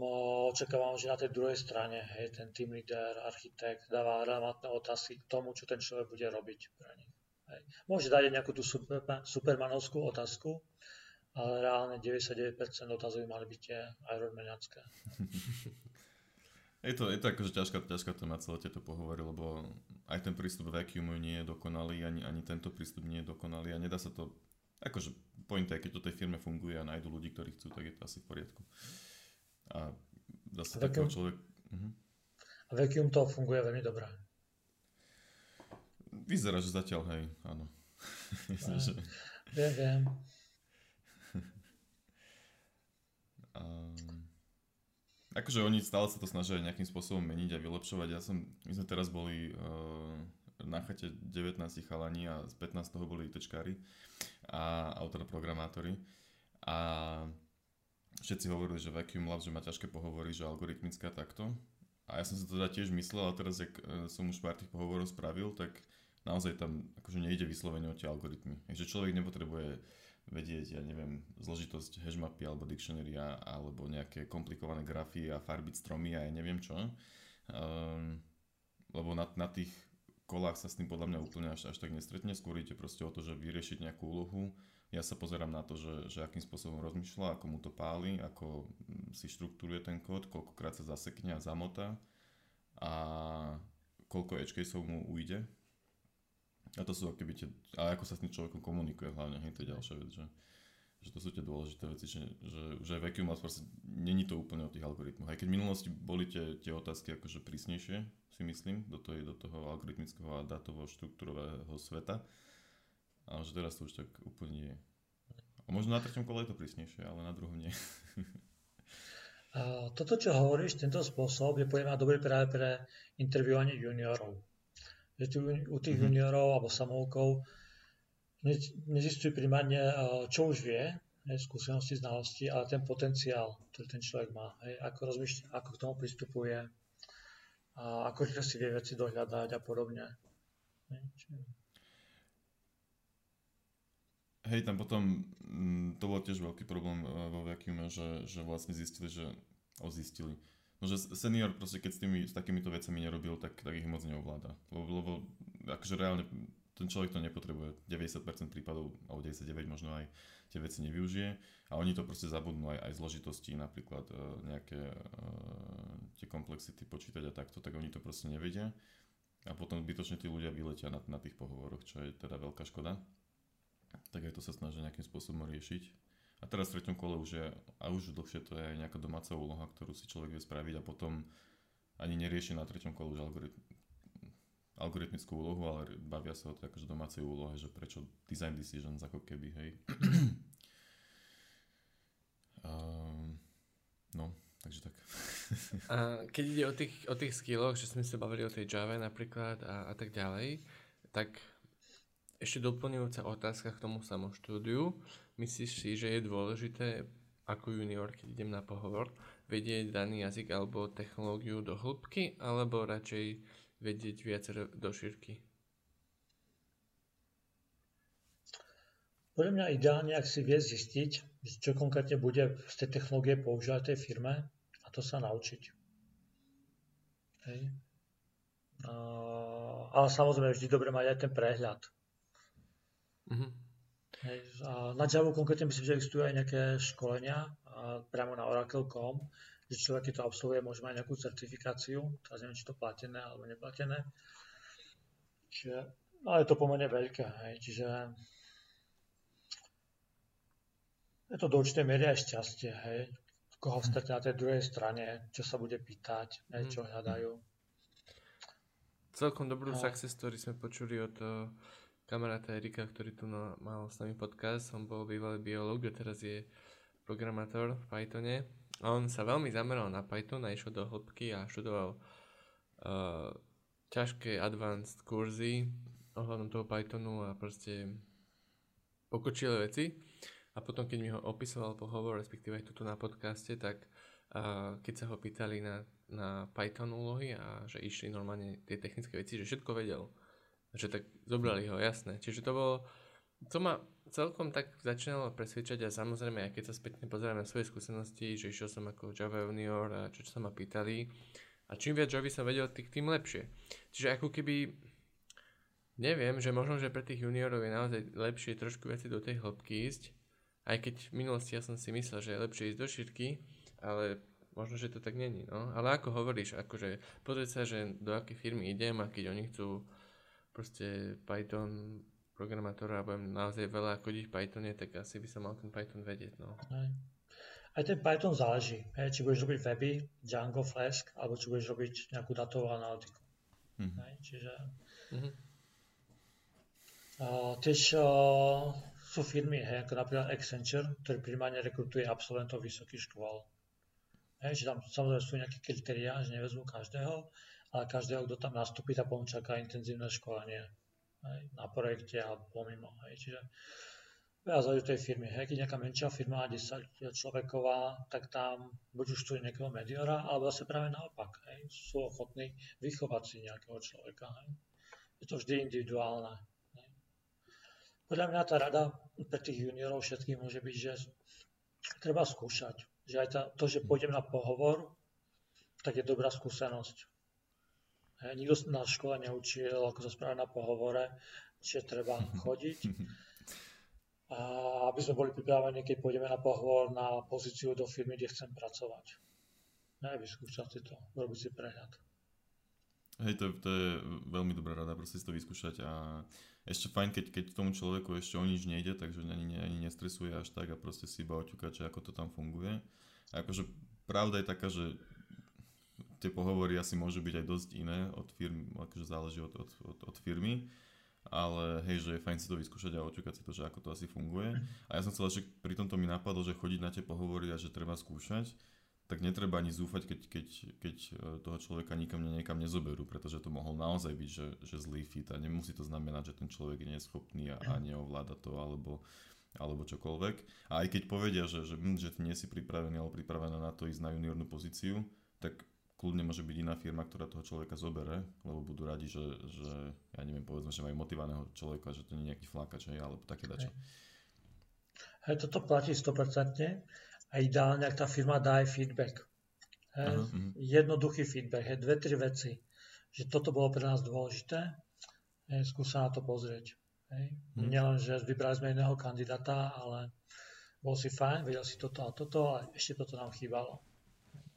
očakávam, že na tej druhej strane, hej, ten team leader, architekt dáva relevantné otázky k tomu, čo ten človek bude robiť pre nich. Hej. Môže dať nejakú tú super, supermanovskú otázku, ale reálne 99% otázov mali byť tie Ironmaniacké. je to, je to akože ťažká, ťažká téma celé tieto pohovory, lebo aj ten prístup vacuumu nie je dokonalý, ani, ani tento prístup nie je dokonalý a nedá sa to, akože point je, keď to tej firme funguje a nájdu ľudí, ktorí chcú, tak je to asi v poriadku. A zase takého človek... Uh-huh. A vacuum to funguje veľmi dobré. Vyzerá, že zatiaľ, hej, áno. Že... Viem, viem. Akože oni stále sa to snažia nejakým spôsobom meniť a vylepšovať. Ja som, my sme teraz boli uh, na chate 19 chalani a z 15 toho boli ITčkári a autor programátori. A všetci hovorili, že Vacuum Lab, že má ťažké pohovory, že algoritmická takto. A ja som to teda tiež myslel, a teraz, jak uh, som už pár tých pohovorov spravil, tak naozaj tam akože nejde vyslovene o tie algoritmy. Takže človek nepotrebuje vedieť, ja neviem, zložitosť hashmapy alebo dictionary alebo nejaké komplikované grafy a farbiť stromy a ja neviem čo. Um, lebo na, na tých kolách sa s tým podľa mňa úplne až, až tak nestretne. Skôr ide proste o to, že vyriešiť nejakú úlohu. Ja sa pozerám na to, že, že akým spôsobom rozmýšľa, ako mu to páli, ako si štruktúruje ten kód, koľkokrát sa zasekne a zamota a koľko edge mu ujde. A to sú keby tie, a ako sa s tým človekom komunikuje hlavne, hej, to je ďalšia vec, že, že to sú tie dôležité veci, že, že, že vacuum labs proste, není to úplne o tých algoritmoch. Aj keď v minulosti boli tie, tie otázky akože prísnejšie, si myslím, do, toho, do toho algoritmického a dátového štruktúrového sveta, ale že teraz to už tak úplne nie je. A možno na treťom kole je to prísnejšie, ale na druhom nie. A toto, čo hovoríš, tento spôsob je podľa dobrý práve pre interviovanie juniorov. Že tu, u tých mm-hmm. juniorov alebo samovkov nezistujú primárne, čo už vie, hej, skúsenosti, znalosti, ale ten potenciál, ktorý ten človek má. Hej, ako rozmýšľa, ako k tomu pristupuje, a ako rýchle si vie veci dohľadať a podobne. Hej, Hej, tam potom, mm, to bol tiež veľký problém e, vo vacuume, že, že vlastne zistili, že, o zistili, no že senior proste keď s, tými, s takýmito vecami nerobil, tak, tak ich moc neovláda. Lebo, lebo akože reálne ten človek to nepotrebuje, 90% prípadov, alebo 99 možno aj tie veci nevyužije a oni to proste zabudnú aj, aj zložitosti, napríklad uh, nejaké uh, tie komplexity počítať a takto, tak oni to proste nevedia a potom zbytočne tí ľudia vyletia na, na tých pohovoroch, čo je teda veľká škoda tak aj to sa snažia nejakým spôsobom riešiť. A teraz v treťom kole už je, a už dlhšie to je nejaká domáca úloha, ktorú si človek vie spraviť a potom ani nerieši na treťom kole už algoritm, algoritmickú úlohu, ale bavia sa o tej akože domácej úlohe, že prečo design decisions ako keby, hej. um, no, takže tak. a keď ide o tých, o tých skilloch, že sme sa bavili o tej Java napríklad a, a tak ďalej, tak ešte doplňujúca otázka k tomu samoštúdiu. Myslíš si, že je dôležité ako junior, keď idem na pohovor, vedieť daný jazyk alebo technológiu do hĺbky, alebo radšej vedieť viac do šírky? Podľa mňa ideálne, ak si vie zistiť, čo konkrétne bude z tej technológie používať tej firme a to sa naučiť. Hej. A, ale samozrejme vždy dobre mať aj ten prehľad. Mm-hmm. Hej, a na Java konkrétne myslím, že existujú aj nejaké školenia priamo na Oracle.com, že človek, keď to absolvuje, môže mať nejakú certifikáciu, teraz neviem, či to platené alebo neplatené. Čiže, ale je to pomerne veľké, hej, čiže je to do určitej miery aj šťastie, hej, koho vstať na tej druhej strane, čo sa bude pýtať, hej, čo mhm. hľadajú. Celkom dobrú a... success story sme počuli od uh, kamaráta Erika, ktorý tu mal s nami podcast, on bol bývalý biológ a teraz je programátor v Pythone. A on sa veľmi zameral na Python a išiel do hĺbky a študoval uh, ťažké advanced kurzy ohľadom toho Pythonu a proste pokočilé veci. A potom, keď mi ho opisoval pohovor, respektíve aj tuto na podcaste, tak uh, keď sa ho pýtali na, na Python úlohy a že išli normálne tie technické veci, že všetko vedel že tak zobrali ho, jasné. Čiže to bolo, to ma celkom tak začínalo presvedčať a samozrejme, aj keď sa spätne pozerám na svoje skúsenosti, že išiel som ako Java junior a čo, čo sa ma pýtali a čím viac Java som vedel, tým, lepšie. Čiže ako keby, neviem, že možno, že pre tých juniorov je naozaj lepšie trošku viac do tej hĺbky ísť, aj keď v minulosti ja som si myslel, že je lepšie ísť do šírky, ale možno, že to tak není, no. Ale ako hovoríš, akože pozrieť sa, že do akej firmy idem a keď oni chcú proste Python programátora a budem naozaj veľa chodiť v Pythone, tak asi by som mal ten Python vedieť. No. Aj. Aj ten Python záleží, hej, či budeš robiť weby, Django, Flask, alebo či budeš robiť nejakú datovú analytiku. Mm-hmm. Hej, čiže... Mm-hmm. Uh, tiež uh, sú firmy, hej, ako napríklad Accenture, ktorý primárne rekrutuje absolventov vysokých škôl. Hej, že tam samozrejme sú nejaké kritériá, že nevezmú každého, ale každého, kto tam nastúpi, tá potom čaká intenzívne školenie hej, na projekte alebo pomimo. Hej. Čiže veľa záleží tej firmy. Hej. Keď nejaká menšia firma, 10 človeková, tak tam buď už tu je nejakého mediora, alebo zase práve naopak. Hej. Sú ochotní vychovať si nejakého človeka. Hej. Je to vždy individuálne. Hej. Podľa mňa tá rada pre tých juniorov všetkých môže byť, že treba skúšať. Že aj tá, to, že pôjdem na pohovor, tak je dobrá skúsenosť. Nikto na škole neučil, ako sa správať na pohovore, čiže treba chodiť. A aby sme boli pripravení, keď pôjdeme na pohovor na pozíciu do firmy, kde chcem pracovať. Ne, vyskúšať si to, robiť si prehľad. Hej, to, to je veľmi dobrá rada, proste si to vyskúšať a ešte fajn, keď, keď tomu človeku ešte o nič nejde, takže ani, ani nestresuje až tak a proste si iba oťukáče, ako to tam funguje. A akože pravda je taká, že tie pohovory asi môžu byť aj dosť iné od firmy, akože záleží od, od, od, od firmy, ale hej, že je fajn si to vyskúšať a očakať si to, že ako to asi funguje. A ja som chcel, že pri tomto mi napadlo, že chodiť na tie pohovory a že treba skúšať, tak netreba ani zúfať, keď, keď, keď e, toho človeka nikam niekam nezoberú, pretože to mohol naozaj byť, že, že zlý fit a nemusí to znamenať, že ten človek nie je schopný a, a neovláda to alebo, alebo čokoľvek. A aj keď povedia, že, že, hm, že ty nie si pripravený alebo pripravená na to ísť na juniornú pozíciu, tak kľudne môže byť iná firma, ktorá toho človeka zobere, lebo budú radi, že, že ja neviem, povedzme, že majú motivovaného človeka, že to nie je nejaký flákač, alebo také dačo. Hej, toto platí 100% a ideálne, ak tá firma dá aj feedback. Hej, uh-huh. Jednoduchý feedback, hej, dve, tri veci. Že toto bolo pre nás dôležité, hej, skús sa na to pozrieť. Hej. Uh-huh. Nielen, že vybrali sme iného kandidáta, ale bol si fajn, vedel si toto a toto a ešte toto nám chýbalo.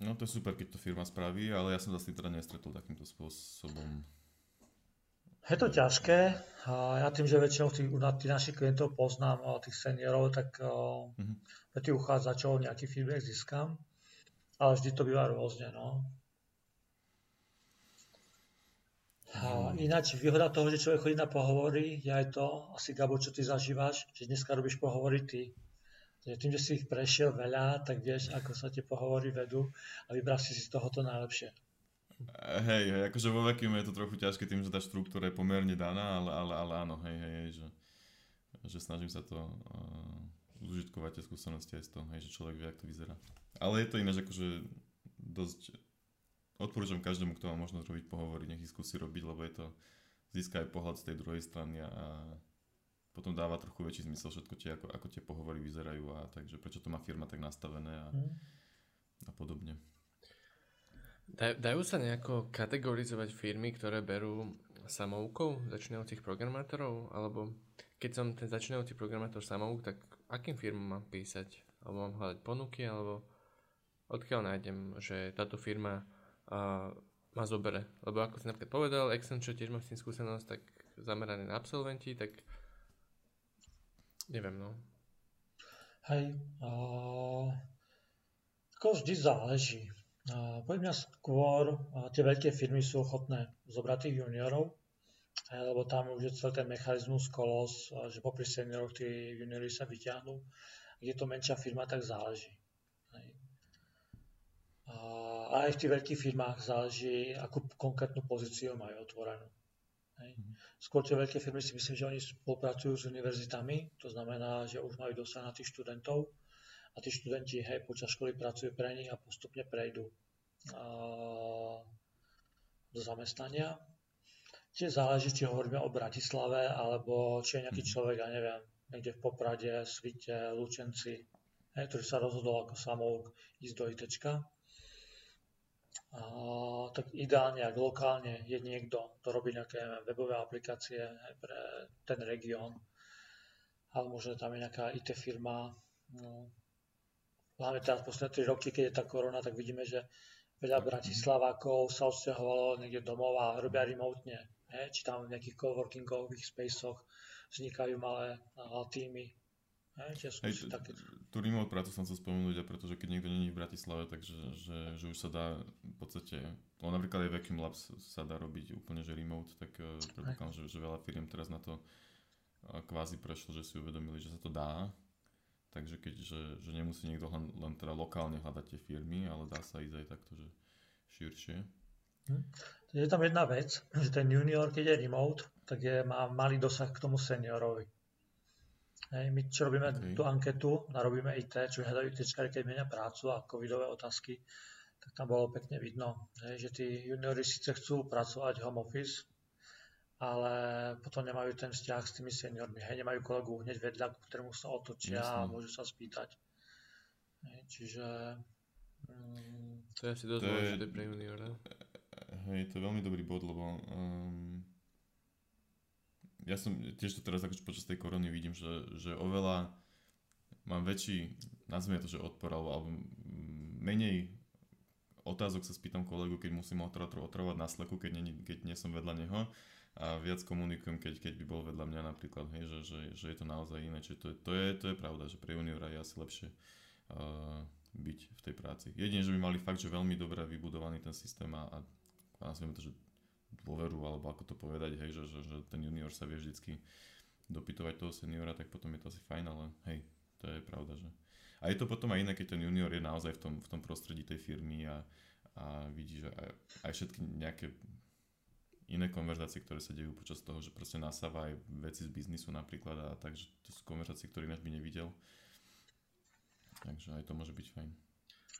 No to je super, keď to firma spraví, ale ja som sa s tým teda nestretol takýmto spôsobom. Je to ťažké. Ja tým, že väčšinou tých, tých našich klientov poznám, tých seniorov, tak uh-huh pre tých uchádzačov nejaký feedback získam, ale vždy to býva rôzne. No. A ináč výhoda toho, že človek chodí na pohovory, je aj to, asi Gabo, čo ty zažívaš, že dneska robíš pohovory ty. Že tým, že si ich prešiel veľa, tak vieš, ako sa tie pohovory vedú a vybral si z toho to najlepšie. Hej, hej, akože vo vakuume je to trochu ťažké tým, že tá štruktúra je pomerne daná, ale, ale, ale áno, hej, hej, hej, že, že snažím sa to uh, užitkovať tie skúsenosti aj z toho, hej, že človek vie, ako to vyzerá. Ale je to ináč akože dosť... Odporúčam každému, kto má možnosť robiť pohovory, nech ich skúsi robiť, lebo je to získa aj pohľad z tej druhej strany a potom dáva trochu väčší zmysel všetko tie, ako, ako tie pohovory vyzerajú a takže prečo to má firma tak nastavené a, mm. a podobne. Dajú sa nejako kategorizovať firmy, ktoré berú samoukou začínajúcich programátorov? Alebo keď som ten začínajúci programátor samouk, tak akým firmám mám písať? Alebo mám hľadať ponuky, alebo odkiaľ nájdem, že táto firma uh, ma zobere. Lebo ako si napríklad povedal, Accenture tiež má s tým skúsenosť, tak zamerané na absolventi, tak neviem, no. Hej, uh, ako vždy záleží. Uh, podľa mňa skôr uh, tie veľké firmy sú ochotné zobrať tých juniorov, lebo tam už je celý ten mechanizmus kolos, že popri senioroch tí juniori sa vyťahnú. Ak je to menšia firma, tak záleží. A aj v tých veľkých firmách záleží, akú konkrétnu pozíciu majú otvorenú. Hej. Mhm. Skôr tie veľké firmy si myslím, že oni spolupracujú s univerzitami, to znamená, že už majú dosah na tých študentov a tí študenti hej, počas školy pracujú pre nich a postupne prejdú a, do zamestnania Tiež záleží, či hovoríme o Bratislave, alebo či je nejaký mhm. človek, ja neviem, niekde v Poprade, Svite, Lučenci, hej, ktorý sa rozhodol ako samouk ísť do ITčka. Tak ideálne, ak lokálne je niekto, kto robí nejaké webové aplikácie pre ten región, ale možno tam je nejaká IT firma. No, hlavne teraz posledné 3 roky, keď je tá korona, tak vidíme, že veľa. Bratislavákov sa odsťahovalo niekde domov a robia remotne He, či tam v nejakých coworkingových spaceoch vznikajú malé týmy. He, sú Hej, také... Tú remote prácu som sa spomenúť, pretože keď niekto není v Bratislave, takže že, že už sa dá v podstate, no napríklad aj Vacuum Labs sa dá robiť úplne že remote, tak uh, predpokladám, že, že veľa firiem teraz na to uh, kvázi prešlo, že si uvedomili, že sa to dá. Takže keď, že, že nemusí niekto len, len teda lokálne hľadať tie firmy, ale dá sa ísť aj takto, že širšie. Hm. Je tam jedna vec, že ten junior, keď je remote, tak je, má malý dosah k tomu seniorovi. Hej, my čo robíme okay. tú anketu, narobíme IT, čo hľadajú IT, keď menia prácu a covidové otázky, tak tam bolo pekne vidno, hej, že tí juniori síce chcú pracovať home office, ale potom nemajú ten vzťah s tými seniormi. Hej, nemajú kolegu hneď vedľa, k ktorému sa otočia Jasne. a môžu sa spýtať. Hej, čiže... Mm, to je asi dosť dôležité pre juniora. Hej, to je veľmi dobrý bod, lebo um, ja som tiež to teraz akože počas tej korony vidím, že, že oveľa mám väčší, nazvime to, že odpor, alebo, alebo menej otázok sa spýtam kolegu, keď musím otrovať na sleku, keď nie, keď nie som vedľa neho a viac komunikujem, keď, keď by bol vedľa mňa napríklad, hej, že, že, že je to naozaj iné. Čiže to je, to je, to je pravda, že pre juniora je asi lepšie uh, byť v tej práci. Jedine, že by mali fakt, že veľmi dobre vybudovaný ten systém a, a nazvime to, že dôveru, alebo ako to povedať, hej, že, že, že ten junior sa vie vždycky dopytovať toho seniora, tak potom je to asi fajn, ale hej, to je pravda, že... A je to potom aj iné, keď ten junior je naozaj v tom, v tom prostredí tej firmy a, a vidí, že aj, aj všetky nejaké iné konverzácie, ktoré sa dejú počas toho, že proste nasáva aj veci z biznisu napríklad a takže to sú konverzácie, ktoré ináč by nevidel. Takže aj to môže byť fajn.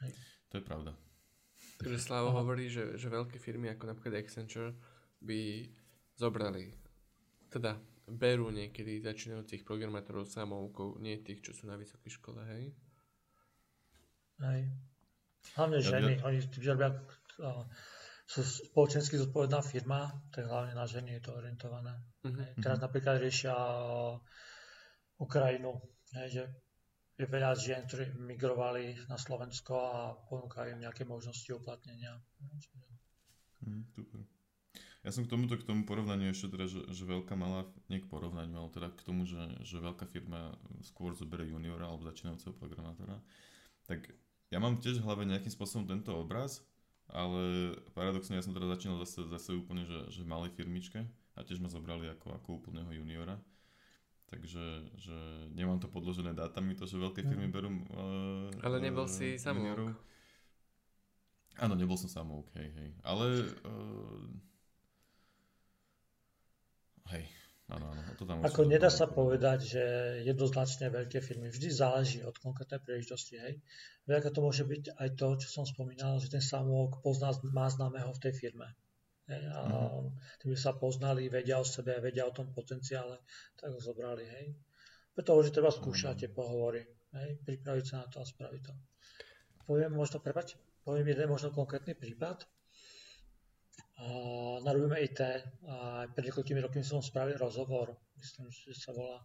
Hej. To je pravda. Takže Slavo Aha. hovorí, že, že veľké firmy ako napríklad Accenture by zobrali, teda berú niekedy začínajúcich programátorov samoukou, nie tých, čo sú na vysokej škole, hej? Hej. Hlavne ženy, oni robia sú spoločensky zodpovedná firma, tak hlavne na ženy je to orientované. Mm-hmm. Teraz napríklad riešia Ukrajinu, že je veľa žien, ktorí migrovali na Slovensko a ponúkajú im nejaké možnosti uplatnenia. Mm, super. Ja som k tomuto, k tomu porovnaniu ešte teda, že, že veľká malá, nie k porovnaniu, ale teda k tomu, že, že veľká firma skôr zoberie juniora alebo začínajúceho programátora, tak ja mám tiež v hlave nejakým spôsobom tento obraz, ale paradoxne ja som teda začínal zase, zase úplne, že, že v malej firmičke a tiež ma zobrali ako, ako úplného juniora. Takže že nemám to podložené dátami, to, že veľké firmy mhm. berú uh, Ale nebol uh, si samouk. Áno, nebol som samouk, hej, hej. Ale uh, hej, Áno, áno, to tam Ako nedá sa povedať, že jednoznačne veľké firmy. Vždy záleží od konkrétnej príležitosti. Hej. Veľká to môže byť aj to, čo som spomínal, že ten samok pozná, má známeho v tej firme. A uh-huh. tým sa poznali, vedia o sebe, vedia o tom potenciále, tak ho zobrali. Hej. Preto že treba skúšať tie pohovory. Hej. Pripraviť sa na to a spraviť to. Poviem možno, prepať, poviem jeden možno konkrétny prípad na Robíme IT a pred niekoľkými rokmi som spravil rozhovor, myslím, že sa volá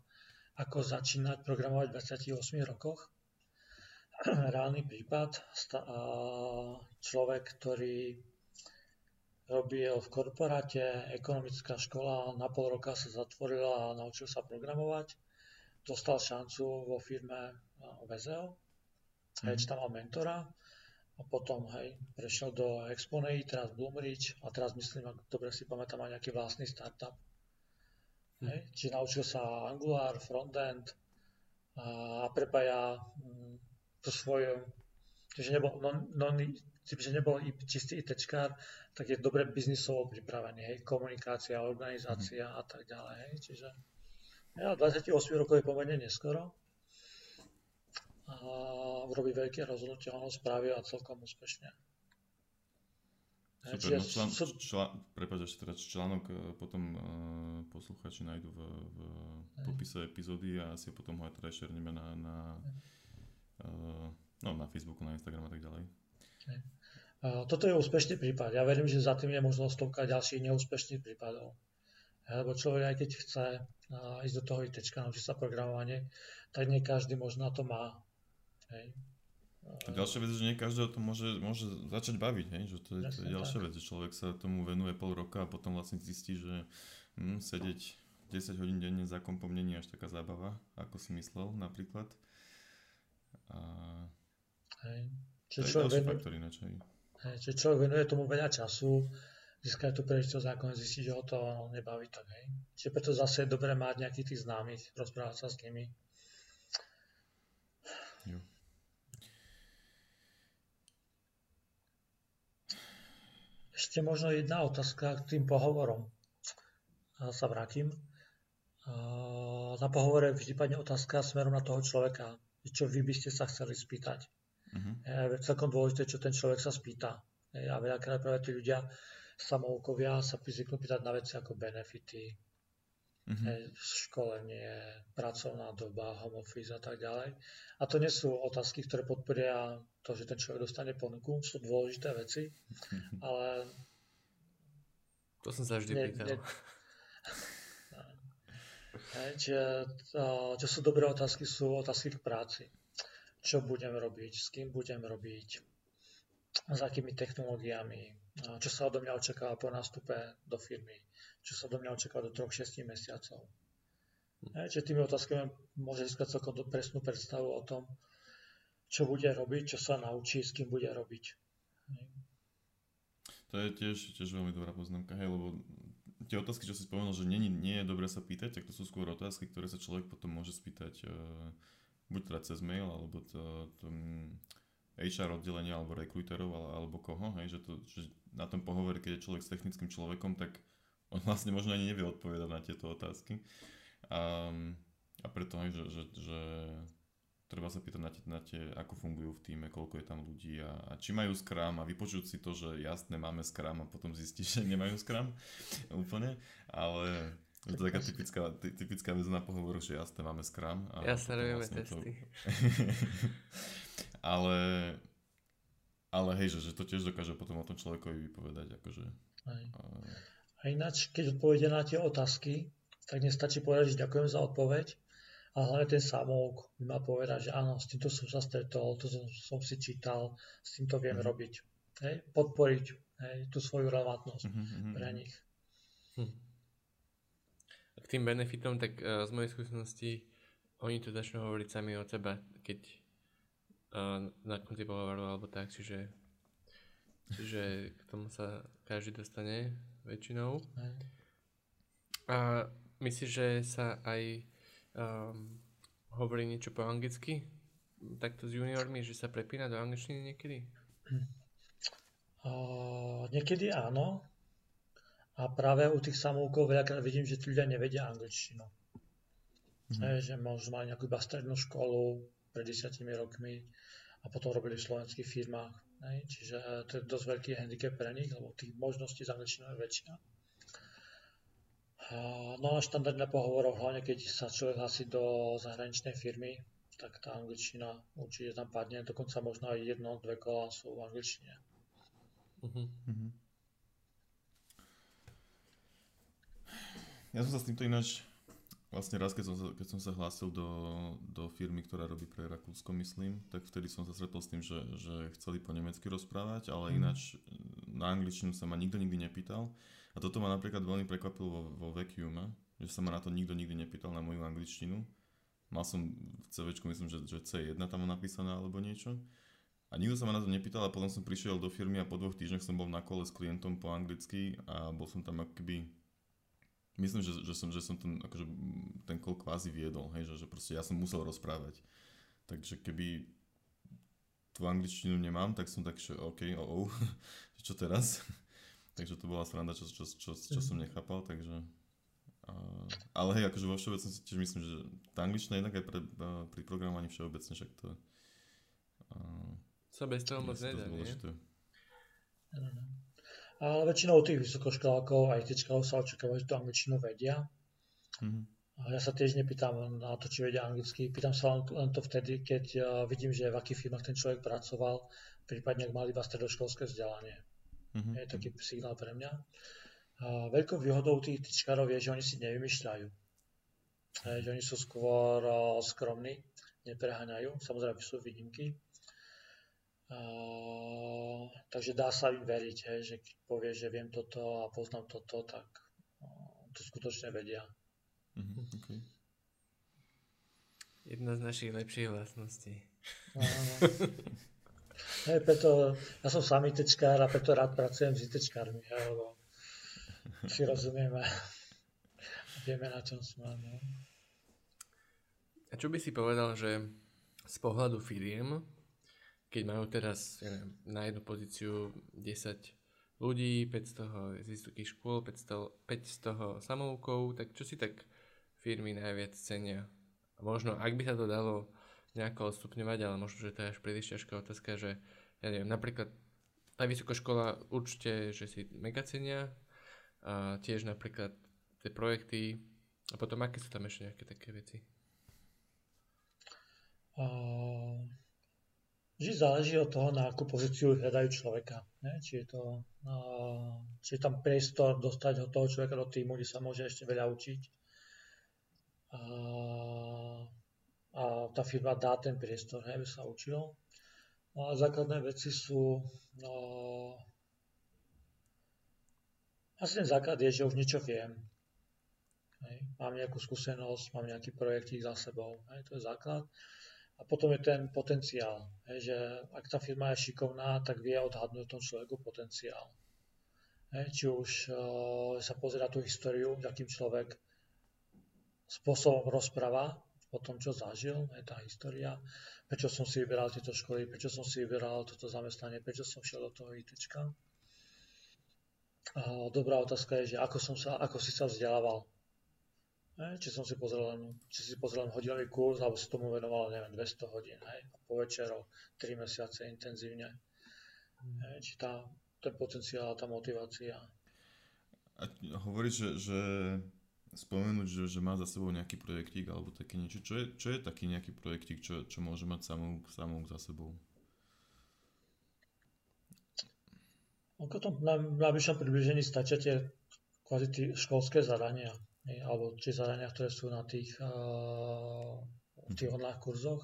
Ako začínať programovať v 28 rokoch. Reálny prípad, človek, ktorý robil v korporáte, ekonomická škola, na pol roka sa zatvorila a naučil sa programovať. Dostal šancu vo firme VZO, mm. tam mal mentora a potom hej, prešiel do Exponei, teraz Bloomreach a teraz myslím, ak dobre si pamätám, aj nejaký vlastný startup. Hm. Hej, čiže naučil sa Angular, frontend a prepája mm, to svoje, čiže nebol, non, non, že nebol čistý ITčkár, tak je dobre biznisovo pripravený, hej, komunikácia, organizácia hm. a tak ďalej, hej, čiže ja, 28 rokov je pomerne neskoro, a urobí veľké rozhodnutie, on ho spravil a celkom úspešne. Super, no člán, člá, prepáč, ešte teraz článok e, potom uh, posluchači nájdu v, v popise epizódy a si potom ho aj teda šerneme na, na, uh, no, na Facebooku, na Instagram a tak ďalej. Uh, toto je úspešný prípad. Ja verím, že za tým je možno stovka ďalších neúspešných prípadov. Lebo človek aj keď chce uh, ísť do toho IT, naučiť sa programovanie, tak nie každý možno na to má Hej. A ďalšia vec, že nie každého to môže, môže začať baviť, hej? že to je, to je ďalšia tak. vec, že človek sa tomu venuje pol roka a potom vlastne zistí, že hm, sedieť 10 hodín denne za kompom nie je až taká zábava, ako si myslel napríklad. A... Hej. Čiže človek, venuje, faktor ináč, hej. Čiže človek venuje tomu veľa času, získa tú príležitosť a nakoniec zistí, že ho to nebaví tak. Hej. Čiže preto zase je dobré mať nejakých tých známych, rozprávať sa s nimi. Jo. Ešte možno jedna otázka k tým pohovorom. A sa vrátim. Na pohovore vždy padne otázka smerom na toho človeka, čo vy by ste sa chceli spýtať. Uh-huh. Je celkom dôležité, čo ten človek sa spýta. A veľakrát práve tí ľudia samoukovia sa zvyknú pýtať na veci ako benefity, uh-huh. školenie, pracovná doba, home office a tak ďalej. A to nie sú otázky, ktoré podporia to, že ten človek dostane ponuku, sú dôležité veci, ale... To som sa vždy nie, pýtal. Hej, čiže, čo sú dobré otázky, sú otázky k práci. Čo budem robiť, s kým budem robiť, s akými technológiami, čo sa odo mňa očakáva po nástupe do firmy, čo sa odo mňa očakáva do 3-6 mesiacov. Hm. Čiže tými otázkami môže získať celkom presnú predstavu o tom, čo bude robiť, čo sa naučí, s kým bude robiť. To je tiež, tiež veľmi dobrá poznámka, hej, lebo tie otázky, čo si spomenul, že nie, nie je dobré sa pýtať, tak to sú skôr otázky, ktoré sa človek potom môže spýtať uh, buď teda cez mail, alebo to, to HR oddelenie, alebo rekruterov, alebo koho, hej, že, to, že na tom pohovore, keď je človek s technickým človekom, tak on vlastne možno ani nevie odpovedať na tieto otázky. Um, a preto, hej, že, že, že treba sa pýtať na tie, na tie, ako fungujú v týme, koľko je tam ľudí a, a či majú Scrum a vypočuť si to, že jasné, máme Scrum a potom zistíš, že nemajú Scrum úplne, ale je to taká typická, ty, typická vec na pohovoru, že jasné, máme Scrum. A jasné, robíme vlastne testy. To... ale, ale hej, že, že to tiež dokáže potom o tom človekovi vypovedať, akože... Aj. A... a ináč, keď odpovede na tie otázky, tak nestačí povedať, že ďakujem za odpoveď, a hlavne ten samouk mi má povedať, že áno, s týmto som sa stretol, to som, som si čítal, s týmto viem mm. robiť. Hej? Podporiť hej? tú svoju relevantnosť mm-hmm. pre nich. Hm. K tým benefitom, tak uh, z mojej skúsenosti oni to začnú hovoriť sami od seba, keď uh, na konci pohovoru alebo tak, čiže, čiže k tomu sa každý dostane väčšinou. A myslíš, že sa aj um, hovorí niečo po anglicky, takto s juniormi, že sa prepína do angličtiny niekedy? Uh, niekedy áno. A práve u tých samoukov veľakrát vidím, že tí ľudia nevedia angličtinu. Mm-hmm. E, že možno mali nejakú iba strednú školu pred desiatimi rokmi a potom robili v slovenských firmách. Ne? Čiže to je dosť veľký handicap pre nich, lebo tých možností z angličtiny je väčšina. No a štandardné pohovoroch, hlavne keď sa človek hlasí do zahraničnej firmy, tak tá angličtina určite tam padne, dokonca možno aj jedno, dve kola sú v angličtine. Uh-huh. Uh-huh. Ja som sa s týmto ináč, vlastne raz, keď som sa, keď som sa hlásil do, do firmy, ktorá robí pre Rakúsko, myslím, tak vtedy som sa stretol s tým, že, že chceli po nemecky rozprávať, ale uh-huh. ináč na angličtinu sa ma nikto nikdy nepýtal. A toto ma napríklad veľmi prekvapilo vo, vo Vacuume, že sa ma na to nikto nikdy nepýtal na moju angličtinu. Mal som v CV, myslím, že, že C1 tam napísané alebo niečo. A nikto sa ma na to nepýtal a potom som prišiel do firmy a po dvoch týždňoch som bol na kole s klientom po anglicky a bol som tam akoby myslím, že, že, som, že som ten, akože, ten kol kvázi viedol, hej, že, že proste ja som musel rozprávať. Takže keby tú angličtinu nemám, tak som tak, že OK, oh, oh, čo teraz? Takže to bola sranda, čo, čo, čo, čo som mhm. nechápal, takže... Uh, ale hej, akože vo všeobecnosti tiež myslím, že tá angličtina jednak aj pre, uh, pri programovaní všeobecne, však to... Uh, sa bez toho moc nedá, nie? Ale väčšinou tých vysokoškolákov aj tyčkov sa očakáva, že tú angličtinu vedia. Mm-hmm. A ja sa tiež nepýtam na to, či vedia anglicky. Pýtam sa len, to vtedy, keď uh, vidím, že v akých firmách ten človek pracoval, prípadne ak mal iba stredoškolské vzdelanie. Mm-hmm. Je taký signál pre mňa. A veľkou výhodou tých tyčkárov je, že oni si nevymýšľajú. E, že oni sú skôr uh, skromní, nepreháňajú. Samozrejme sú výnimky. Uh, takže dá sa im veriť, hej, že keď povie, že viem toto a poznám toto, tak uh, to skutočne vedia. Mm-hmm, okay. Jedna z našich lepších vlastností. Hej, preto, ja som sám ITčkár a preto rád pracujem s ITčkármi, lebo si rozumieme. Vieme, na čom sme. No. A čo by si povedal, že z pohľadu firiem, keď majú teraz ja neviem, na jednu pozíciu 10 ľudí, 5 z toho z vysokých škôl, 5 z toho, 5 z toho samoukov, tak čo si tak firmy najviac cenia? Možno, ak by sa to dalo nejako odstupňovať, ale možno, že to je až príliš ťažká otázka, že ja neviem, napríklad tá vysoká škola určite, že si mega cenia a tiež napríklad tie projekty a potom aké sú tam ešte nejaké také veci? Uh, vždy záleží od toho, na akú pozíciu hľadajú človeka. Ne? Či, je to, uh, či je tam priestor dostať ho toho človeka do týmu, kde sa môže ešte veľa učiť. Uh, a tá firma dá ten priestor, aby sa učilo. No a základné veci sú, no, asi ten základ je, že už niečo viem. Hej. Mám nejakú skúsenosť, mám nejaký projektík za sebou. Hej. To je základ. A potom je ten potenciál. Hej, že ak tá firma je šikovná, tak vie odhadnúť tom človeku potenciál. Hej, či už uh, sa pozera tú históriu, akým človek spôsobom rozpráva o tom, čo zažil, je tá história, prečo som si vyberal tieto školy, prečo som si vyberal toto zamestnanie, prečo som šiel do toho ITčka. A dobrá otázka je, že ako, som sa, ako si sa vzdelával. Či som si pozrel len, či si pozrel len hodinový kurz, alebo si tomu venoval, neviem, 200 hodín, hej, po večeroch, 3 mesiace intenzívne. Hej, či tá, ten potenciál, tá motivácia. A hovoríš, že, že spomenúť, že, že má za sebou nejaký projektík alebo také niečo. Čo je, čo je taký nejaký projektík, čo, čo môže mať samou, samou za sebou? Ako to na najbližšom približení stačia tie kvázi školské zadania? Alebo tie zadania, ktoré sú na tých, uh, tých online kurzoch.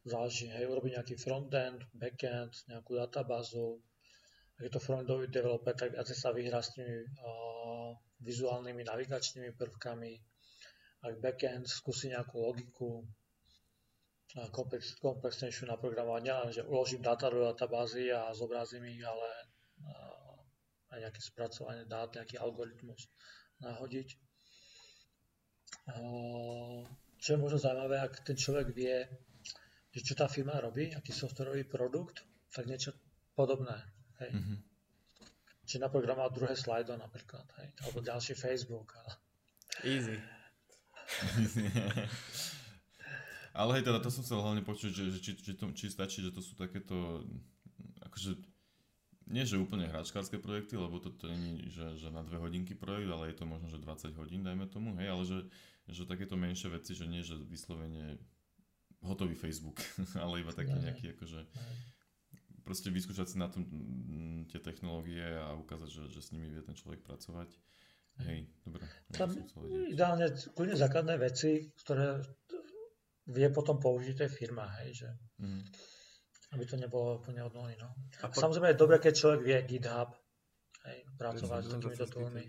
Záleží, hej, urobiť nejaký frontend, backend, nejakú databázu. Ak je to frontendový developer, tak asi sa vyhrá s tými vizuálnymi navigačnými prvkami, ak backend skúsi nejakú logiku, komplex, komplexnejšiu na programovanie, len že uložím dáta do databázy a zobrazím ich, ale aj nejaké spracovanie dát, nejaký algoritmus nahodiť. Čo je možno zaujímavé, ak ten človek vie, že čo tá firma robí, aký softwarový produkt, tak niečo podobné. Hej. Mm-hmm či naprogramovať druhé slajdo napríklad, hej, alebo ďalší Facebook. Ale... Easy. ale hej, teda to som chcel hlavne počuť, že, že či, či, to, či stačí, že to sú takéto, akože, nie že úplne hračkárske projekty, lebo to, to nie že, že na dve hodinky projekt, ale je to možno, že 20 hodín, dajme tomu, hej, ale že, že takéto menšie veci, že nie, že vyslovene hotový Facebook, ale iba taký nejaký, akože, proste vyskúšať si na tom mm, tie technológie a ukázať, že, že s nimi vie ten človek pracovať. Hej, dobre. Tam ideálne kľudne základné veci, ktoré vie potom použiť aj firma, hej, že mm. Aby to nebolo úplne od nuly, no. A po... Samozrejme je dobré, keď človek vie GitHub, hej, pracovať s takýmito toolmi.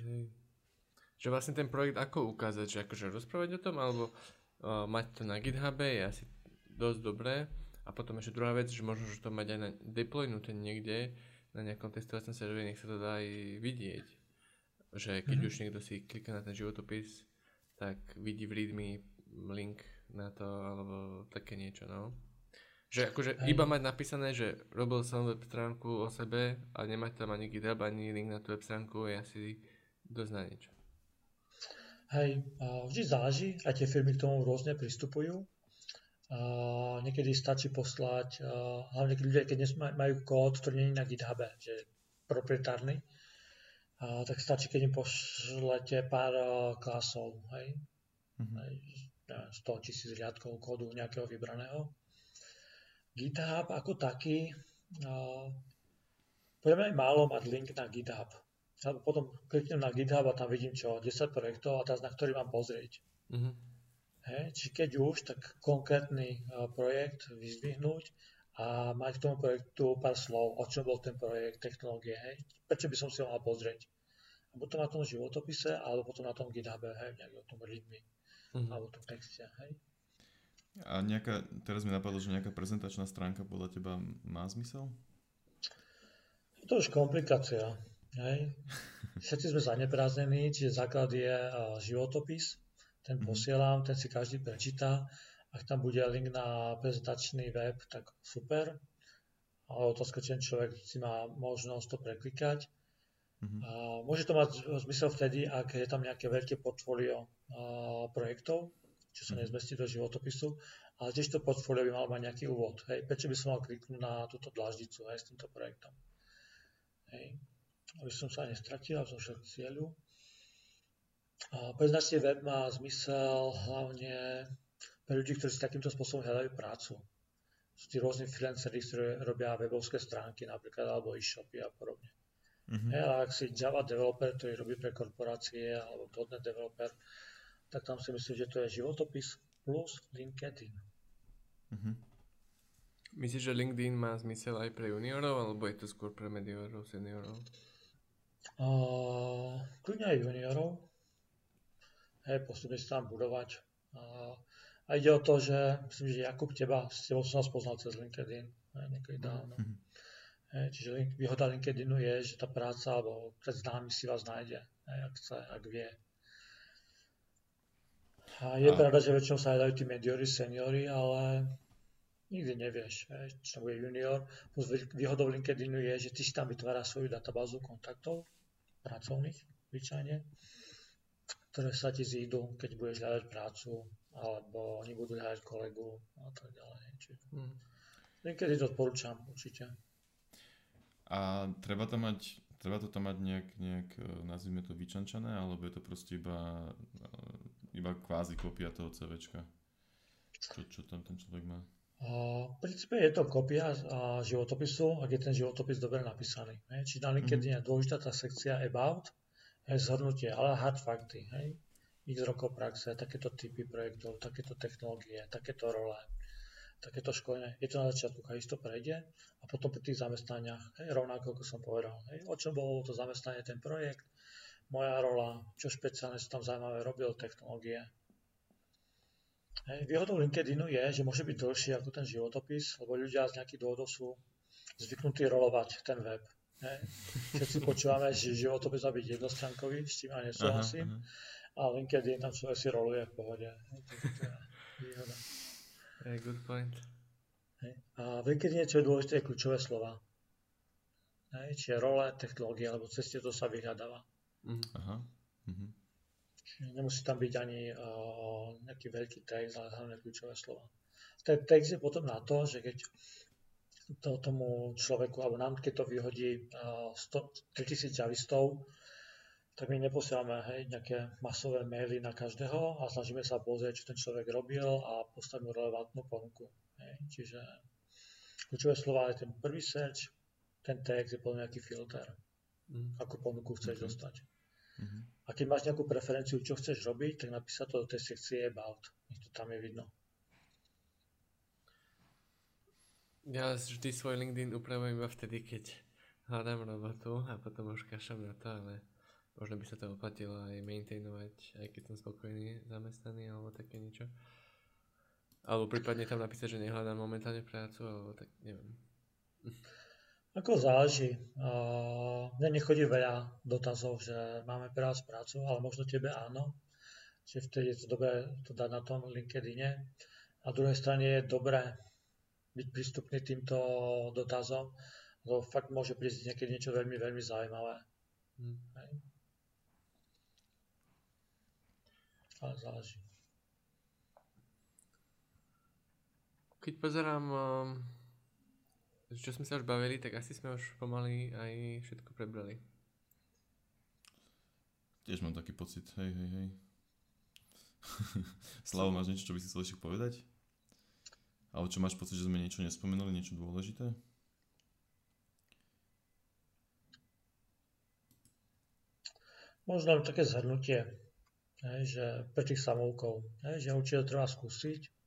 Že vlastne ten projekt ako ukázať, že akože rozprávať o tom, alebo uh, mať to na GitHube je asi dosť dobré, a potom ešte druhá vec, že možno, že to mať aj na, deploynuté niekde na nejakom testovacom serveri, nech sa to dá aj vidieť. Že keď mm-hmm. už niekto si kliká na ten životopis, tak vidí v readme link na to, alebo také niečo, no. Že akože Hej. iba mať napísané, že robil som web stránku o sebe a nemať tam ani GitHub, ani link na tú web stránku je asi dosť na niečo. Hej, vždy záleží, aj tie firmy k tomu rôzne pristupujú. Uh, niekedy stačí poslať, uh, hlavne keď ľudia, keď majú kód, ktorý nie je na GitHube, že je proprietárny, uh, tak stačí, keď im pošlete pár klasov, hej? Mm-hmm. 100 tisíc riadkov kódu nejakého vybraného. GitHub ako taký, podľa mňa je málo mať link na GitHub. Alebo potom kliknem na GitHub a tam vidím čo, 10 projektov a teraz na ktorý mám pozrieť. Mm-hmm Hej, či keď už, tak konkrétny projekt vyzdvihnúť a mať k tomu projektu pár slov, o čom bol ten projekt, technológie, hej, prečo by som si ho mal pozrieť. A potom na tom životopise, alebo potom na tom GitHub, hej, nejak o tom readme, mm-hmm. alebo tom texte, hej. A nejaká, teraz mi napadlo, že nejaká prezentačná stránka podľa teba má zmysel? Je to už komplikácia. Hej. Všetci sme zaneprázdnení, čiže základ je uh, životopis, ten mhm. posielam, ten si každý prečíta. Ak tam bude link na prezentačný web, tak super. Ale otázka, či ten človek si má možnosť to preklikať. Mm-hmm. A môže to mať zmysel vtedy, ak je tam nejaké veľké portfólio projektov, čo sa mm-hmm. nezmestí do životopisu, ale tiež to portfólio by malo mať nejaký úvod. Hej. Prečo by som mal kliknúť na túto dláždicu hej, s týmto projektom? Hej. Aby som sa nestratil, aby som šiel k cieľu. Prezentačný web má zmysel hlavne pre ľudí, ktorí si takýmto spôsobom hľadajú prácu. Sú tí rôzni freelanceri, ktorí robia webovské stránky napríklad, alebo e-shopy a podobne. Mm-hmm. Ja, ak si Java developer, ktorý robí pre korporácie, alebo .NET developer, tak tam si myslím, že to je životopis plus LinkedIn. Mm-hmm. Myslíš, že LinkedIn má zmysel aj pre juniorov, alebo je to skôr pre mediorov, seniorov? Uh, kľudne aj juniorov. Hej, postupne sa tam budovať. Uh, a ide o to, že myslím, že Jakub teba, s tebou som nás poznal cez LinkedIn. Hej, niekedy dávno. Mm-hmm. Hej, čiže link, výhoda LinkedInu je, že tá práca alebo pred známy si vás nájde, hej, ak chce, ak vie. A je a... pravda, že väčšinou sa hľadajú tí mediory, seniory, ale nikdy nevieš, to bude junior. Plus výhodou LinkedInu je, že ty si tam vytváraš svoju databázu kontaktov, pracovných, zvyčajne, ktoré sa ti zídu, keď budeš hľadať prácu, alebo oni budú hľadať kolegu a tak ďalej. Čiže hmm. LinkedIn to odporúčam určite. A treba to mať, treba to tam mať nejak, nejak e, nazvime to vyčančané, alebo je to proste iba, e, iba kvázi kopia toho CVčka? Čo, čo tam ten človek má? v princípe je to kopia životopisu, ak je ten životopis dobre napísaný. Hej. Čiže na LinkedIn je dôležitá tá sekcia About, hej, zhrnutie, ale hard fakty. Hej. X rokov praxe, takéto typy projektov, takéto technológie, takéto role, takéto školenie. Je to na začiatku, keď to prejde a potom pri tých zamestnaniach, hej, rovnako ako som povedal, hej, o čom bolo to zamestnanie, ten projekt, moja rola, čo špeciálne som tam zaujímavé robil, technológie, výhodou LinkedInu je, že môže byť dlhší ako ten životopis, lebo ľudia z nejakých dôvodov sú zvyknutí rolovať ten web. Hej. Všetci počúvame, že životopis má byť jednostránkový, s tým ja nesúhlasím. Aha, aha. A LinkedIn tam človek si roluje v pohode. Je výhoda. Hey, good point. A v LinkedIn, čo je dôležité, je kľúčové slova. Hej, čiže role, technológie, alebo ceste to sa vyhľadáva. Mm. Aha. Mm-hmm. Nemusí tam byť ani uh, nejaký veľký text, ale hlavne kľúčové slova. Ten text je potom na to, že keď to tomu človeku, alebo nám, keď to vyhodí uh, 100, 3000 javistov, tak my neposielame hej, nejaké masové maily na každého a snažíme sa pozrieť, čo ten človek robil a postaviť mu relevantnú ponuku. Hej. Čiže kľúčové slova je ten prvý search, ten text je potom nejaký filter, mm. akú ponuku chceš okay. dostať. Mm-hmm. A keď máš nejakú preferenciu, čo chceš robiť, tak napísať to do tej sekcie About. Nech to tam je vidno. Ja vždy svoj LinkedIn upravujem iba vtedy, keď hľadám robotu a potom už kašam na to, ale možno by sa to oplatilo aj maintainovať, aj keď som spokojný zamestnaný alebo také niečo. Alebo prípadne tam napísať, že nehľadám momentálne prácu, alebo tak neviem. Ako záleží. Mne nechodí veľa dotazov, že máme pre vás prácu, ale možno tebe áno. Čiže vtedy je to dobré to dať na tom LinkedIne. A druhej strane je dobré byť prístupný týmto dotazom, lebo fakt môže prísť niekedy niečo veľmi, veľmi zaujímavé. Hmm. Ale záleží. Keď pozerám čo sme sa už bavili, tak asi sme už pomaly aj všetko prebrali. Tiež mám taký pocit, hej, hej, hej. Slavo, máš niečo, čo by si chcel ešte povedať? Ale čo máš pocit, že sme niečo nespomenuli, niečo dôležité? Možno také zhrnutie, hej, že pre tých samovkov, hej, že určite treba skúsiť,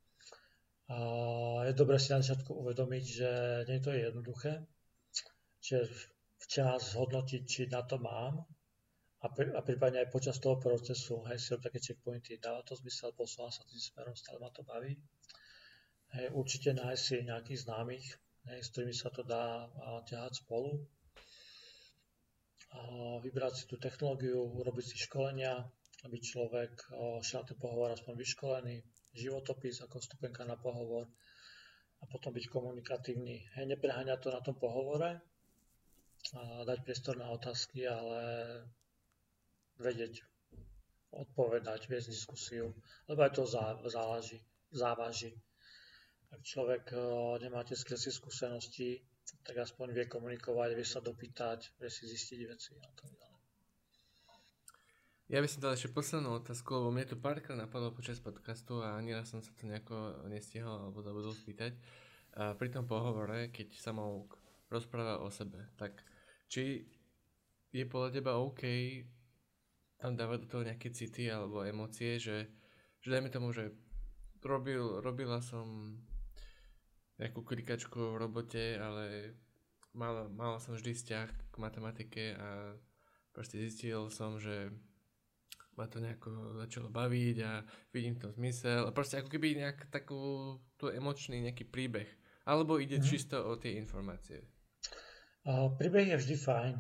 a je dobré si na začiatku uvedomiť, že nie je to jednoduché, že včas zhodnotiť, či na to mám a, pri, a prípadne aj počas toho procesu, hej, si také checkpointy, dáva to zmysel, posúvam sa tým smerom, stále ma to baví. Hej, určite nájsť si nejakých známych, hej, s ktorými sa to dá a, ťahať spolu. A vybrať si tú technológiu, urobiť si školenia, aby človek šiel ten pohovor aspoň vyškolený, životopis ako stupenka na pohovor a potom byť komunikatívny. Hej, nepreháňať to na tom pohovore a dať priestor na otázky, ale vedieť odpovedať, viesť diskusiu, lebo aj to záleží, závaží. Ak človek e, nemá tie skresy skúsenosti, tak aspoň vie komunikovať, vie sa dopýtať, vie si zistiť veci a tak ďalej. Ja by som dal ešte poslednú otázku, lebo mne to párkrát napadlo počas podcastu a ani raz som sa to nejako nestihol alebo zabudol spýtať. A pri tom pohovore, keď sa Samouk rozpráva o sebe, tak či je podľa teba OK tam dávať do toho nejaké city alebo emócie, že, že dajme tomu, že robil, robila som nejakú klikačku v robote, ale mal, mal som vždy vzťah k matematike a proste zistil som, že ma to nejako začalo baviť a vidím to zmysel a proste ako keby nejak takú tu emočný nejaký príbeh. Alebo ide mm-hmm. čisto o tie informácie? A príbeh je vždy fajn.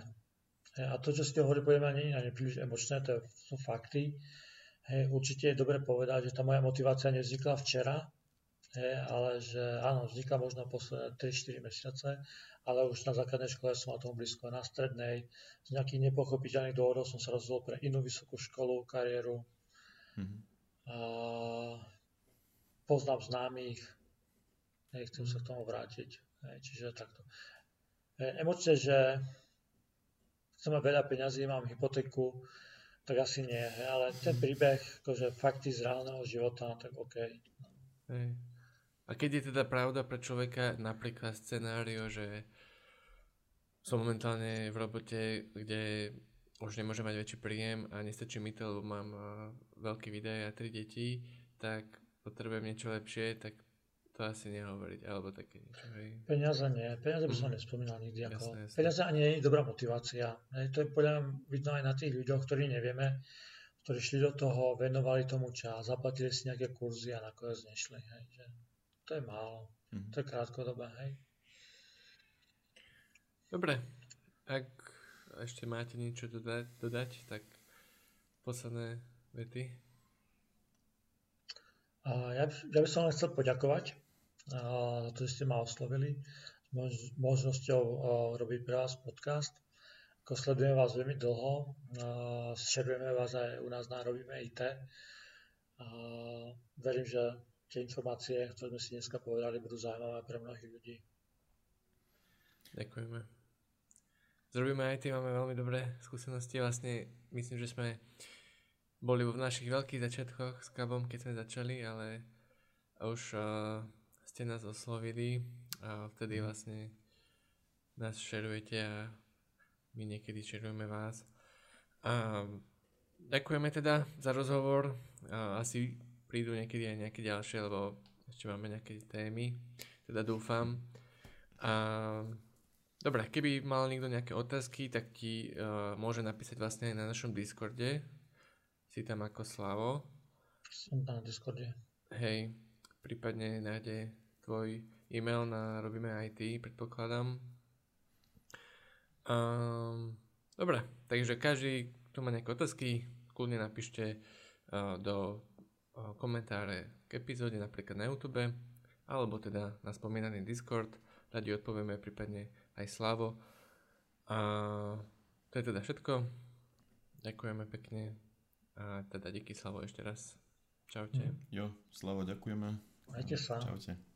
A to, čo ste hovorili, poviem, nie je nepríliš emočné, to sú fakty. Hej, určite je dobre povedať, že tá moja motivácia nevznikla včera, hej, ale že áno, vznikla možno posledné 3-4 mesiace, ale už na základnej škole som na tom blízko, na strednej. Z nejakých nepochopiteľných dôvodov som sa rozhodol pre inú vysokú školu, kariéru. Mm-hmm. A poznám známych, nechcem sa k tomu vrátiť. Hej, čiže takto. E, Emočne, že chcem mať veľa peňazí, mám hypotéku, tak asi nie, ale ten príbeh, akože fakty z reálneho života, tak OK. Hej. A keď je teda pravda pre človeka napríklad scenário, že som momentálne v robote, kde už nemôžem mať väčší príjem a nestačí mi to, lebo mám veľký výdaj a tri deti, tak potrebujem niečo lepšie, tak to asi nehovoriť, alebo také niečo, hej. Peniaze nie, peniaze by som mm. nespomínal nikdy. Ako, jasne, jasne. Peniaze ani nie je dobrá motivácia. Hej, to je podľa mňa vidno aj na tých ľuďoch, ktorí nevieme, ktorí šli do toho, venovali tomu čas, zaplatili si nejaké kurzy a nakoniec nešli. Hej, že to je málo. Mm. To je krátkodobé, hej. Dobre, ak ešte máte niečo dodať, dodať tak posledné vety. Ja, ja by som len chcel poďakovať za to, že ste ma oslovili s možnosťou robiť pre vás podcast. Ako sledujeme vás veľmi dlho, šerujeme vás aj u nás na Robíme IT. Verím, že tie informácie, ktoré sme si dneska povedali, budú zaujímavé pre mnohých ľudí. Ďakujeme. Zrobíme IT, máme veľmi dobré skúsenosti. Vlastne myslím, že sme boli v našich veľkých začiatkoch s Kabom, keď sme začali, ale už uh, ste nás oslovili a vtedy vlastne nás šerujete a my niekedy šerujeme vás. A ďakujeme teda za rozhovor. A asi prídu niekedy aj nejaké ďalšie, lebo ešte máme nejaké témy. Teda dúfam. A Dobre, keby mal niekto nejaké otázky, tak ti uh, môže napísať vlastne aj na našom Discorde. Si tam ako Slavo. Som tam na Discorde. Hej, prípadne nájde tvoj e-mail na Robíme IT, predpokladám. Um, dobre, takže každý, kto má nejaké otázky, kľudne napíšte uh, do komentáre k epizóde, napríklad na YouTube, alebo teda na spomínaný Discord. Radi odpovieme prípadne aj Slavo. A to je teda všetko. Ďakujeme pekne. A teda díky Slavo ešte raz. Čaute. Jo, Slavo, ďakujeme. Majte sa. Čaute.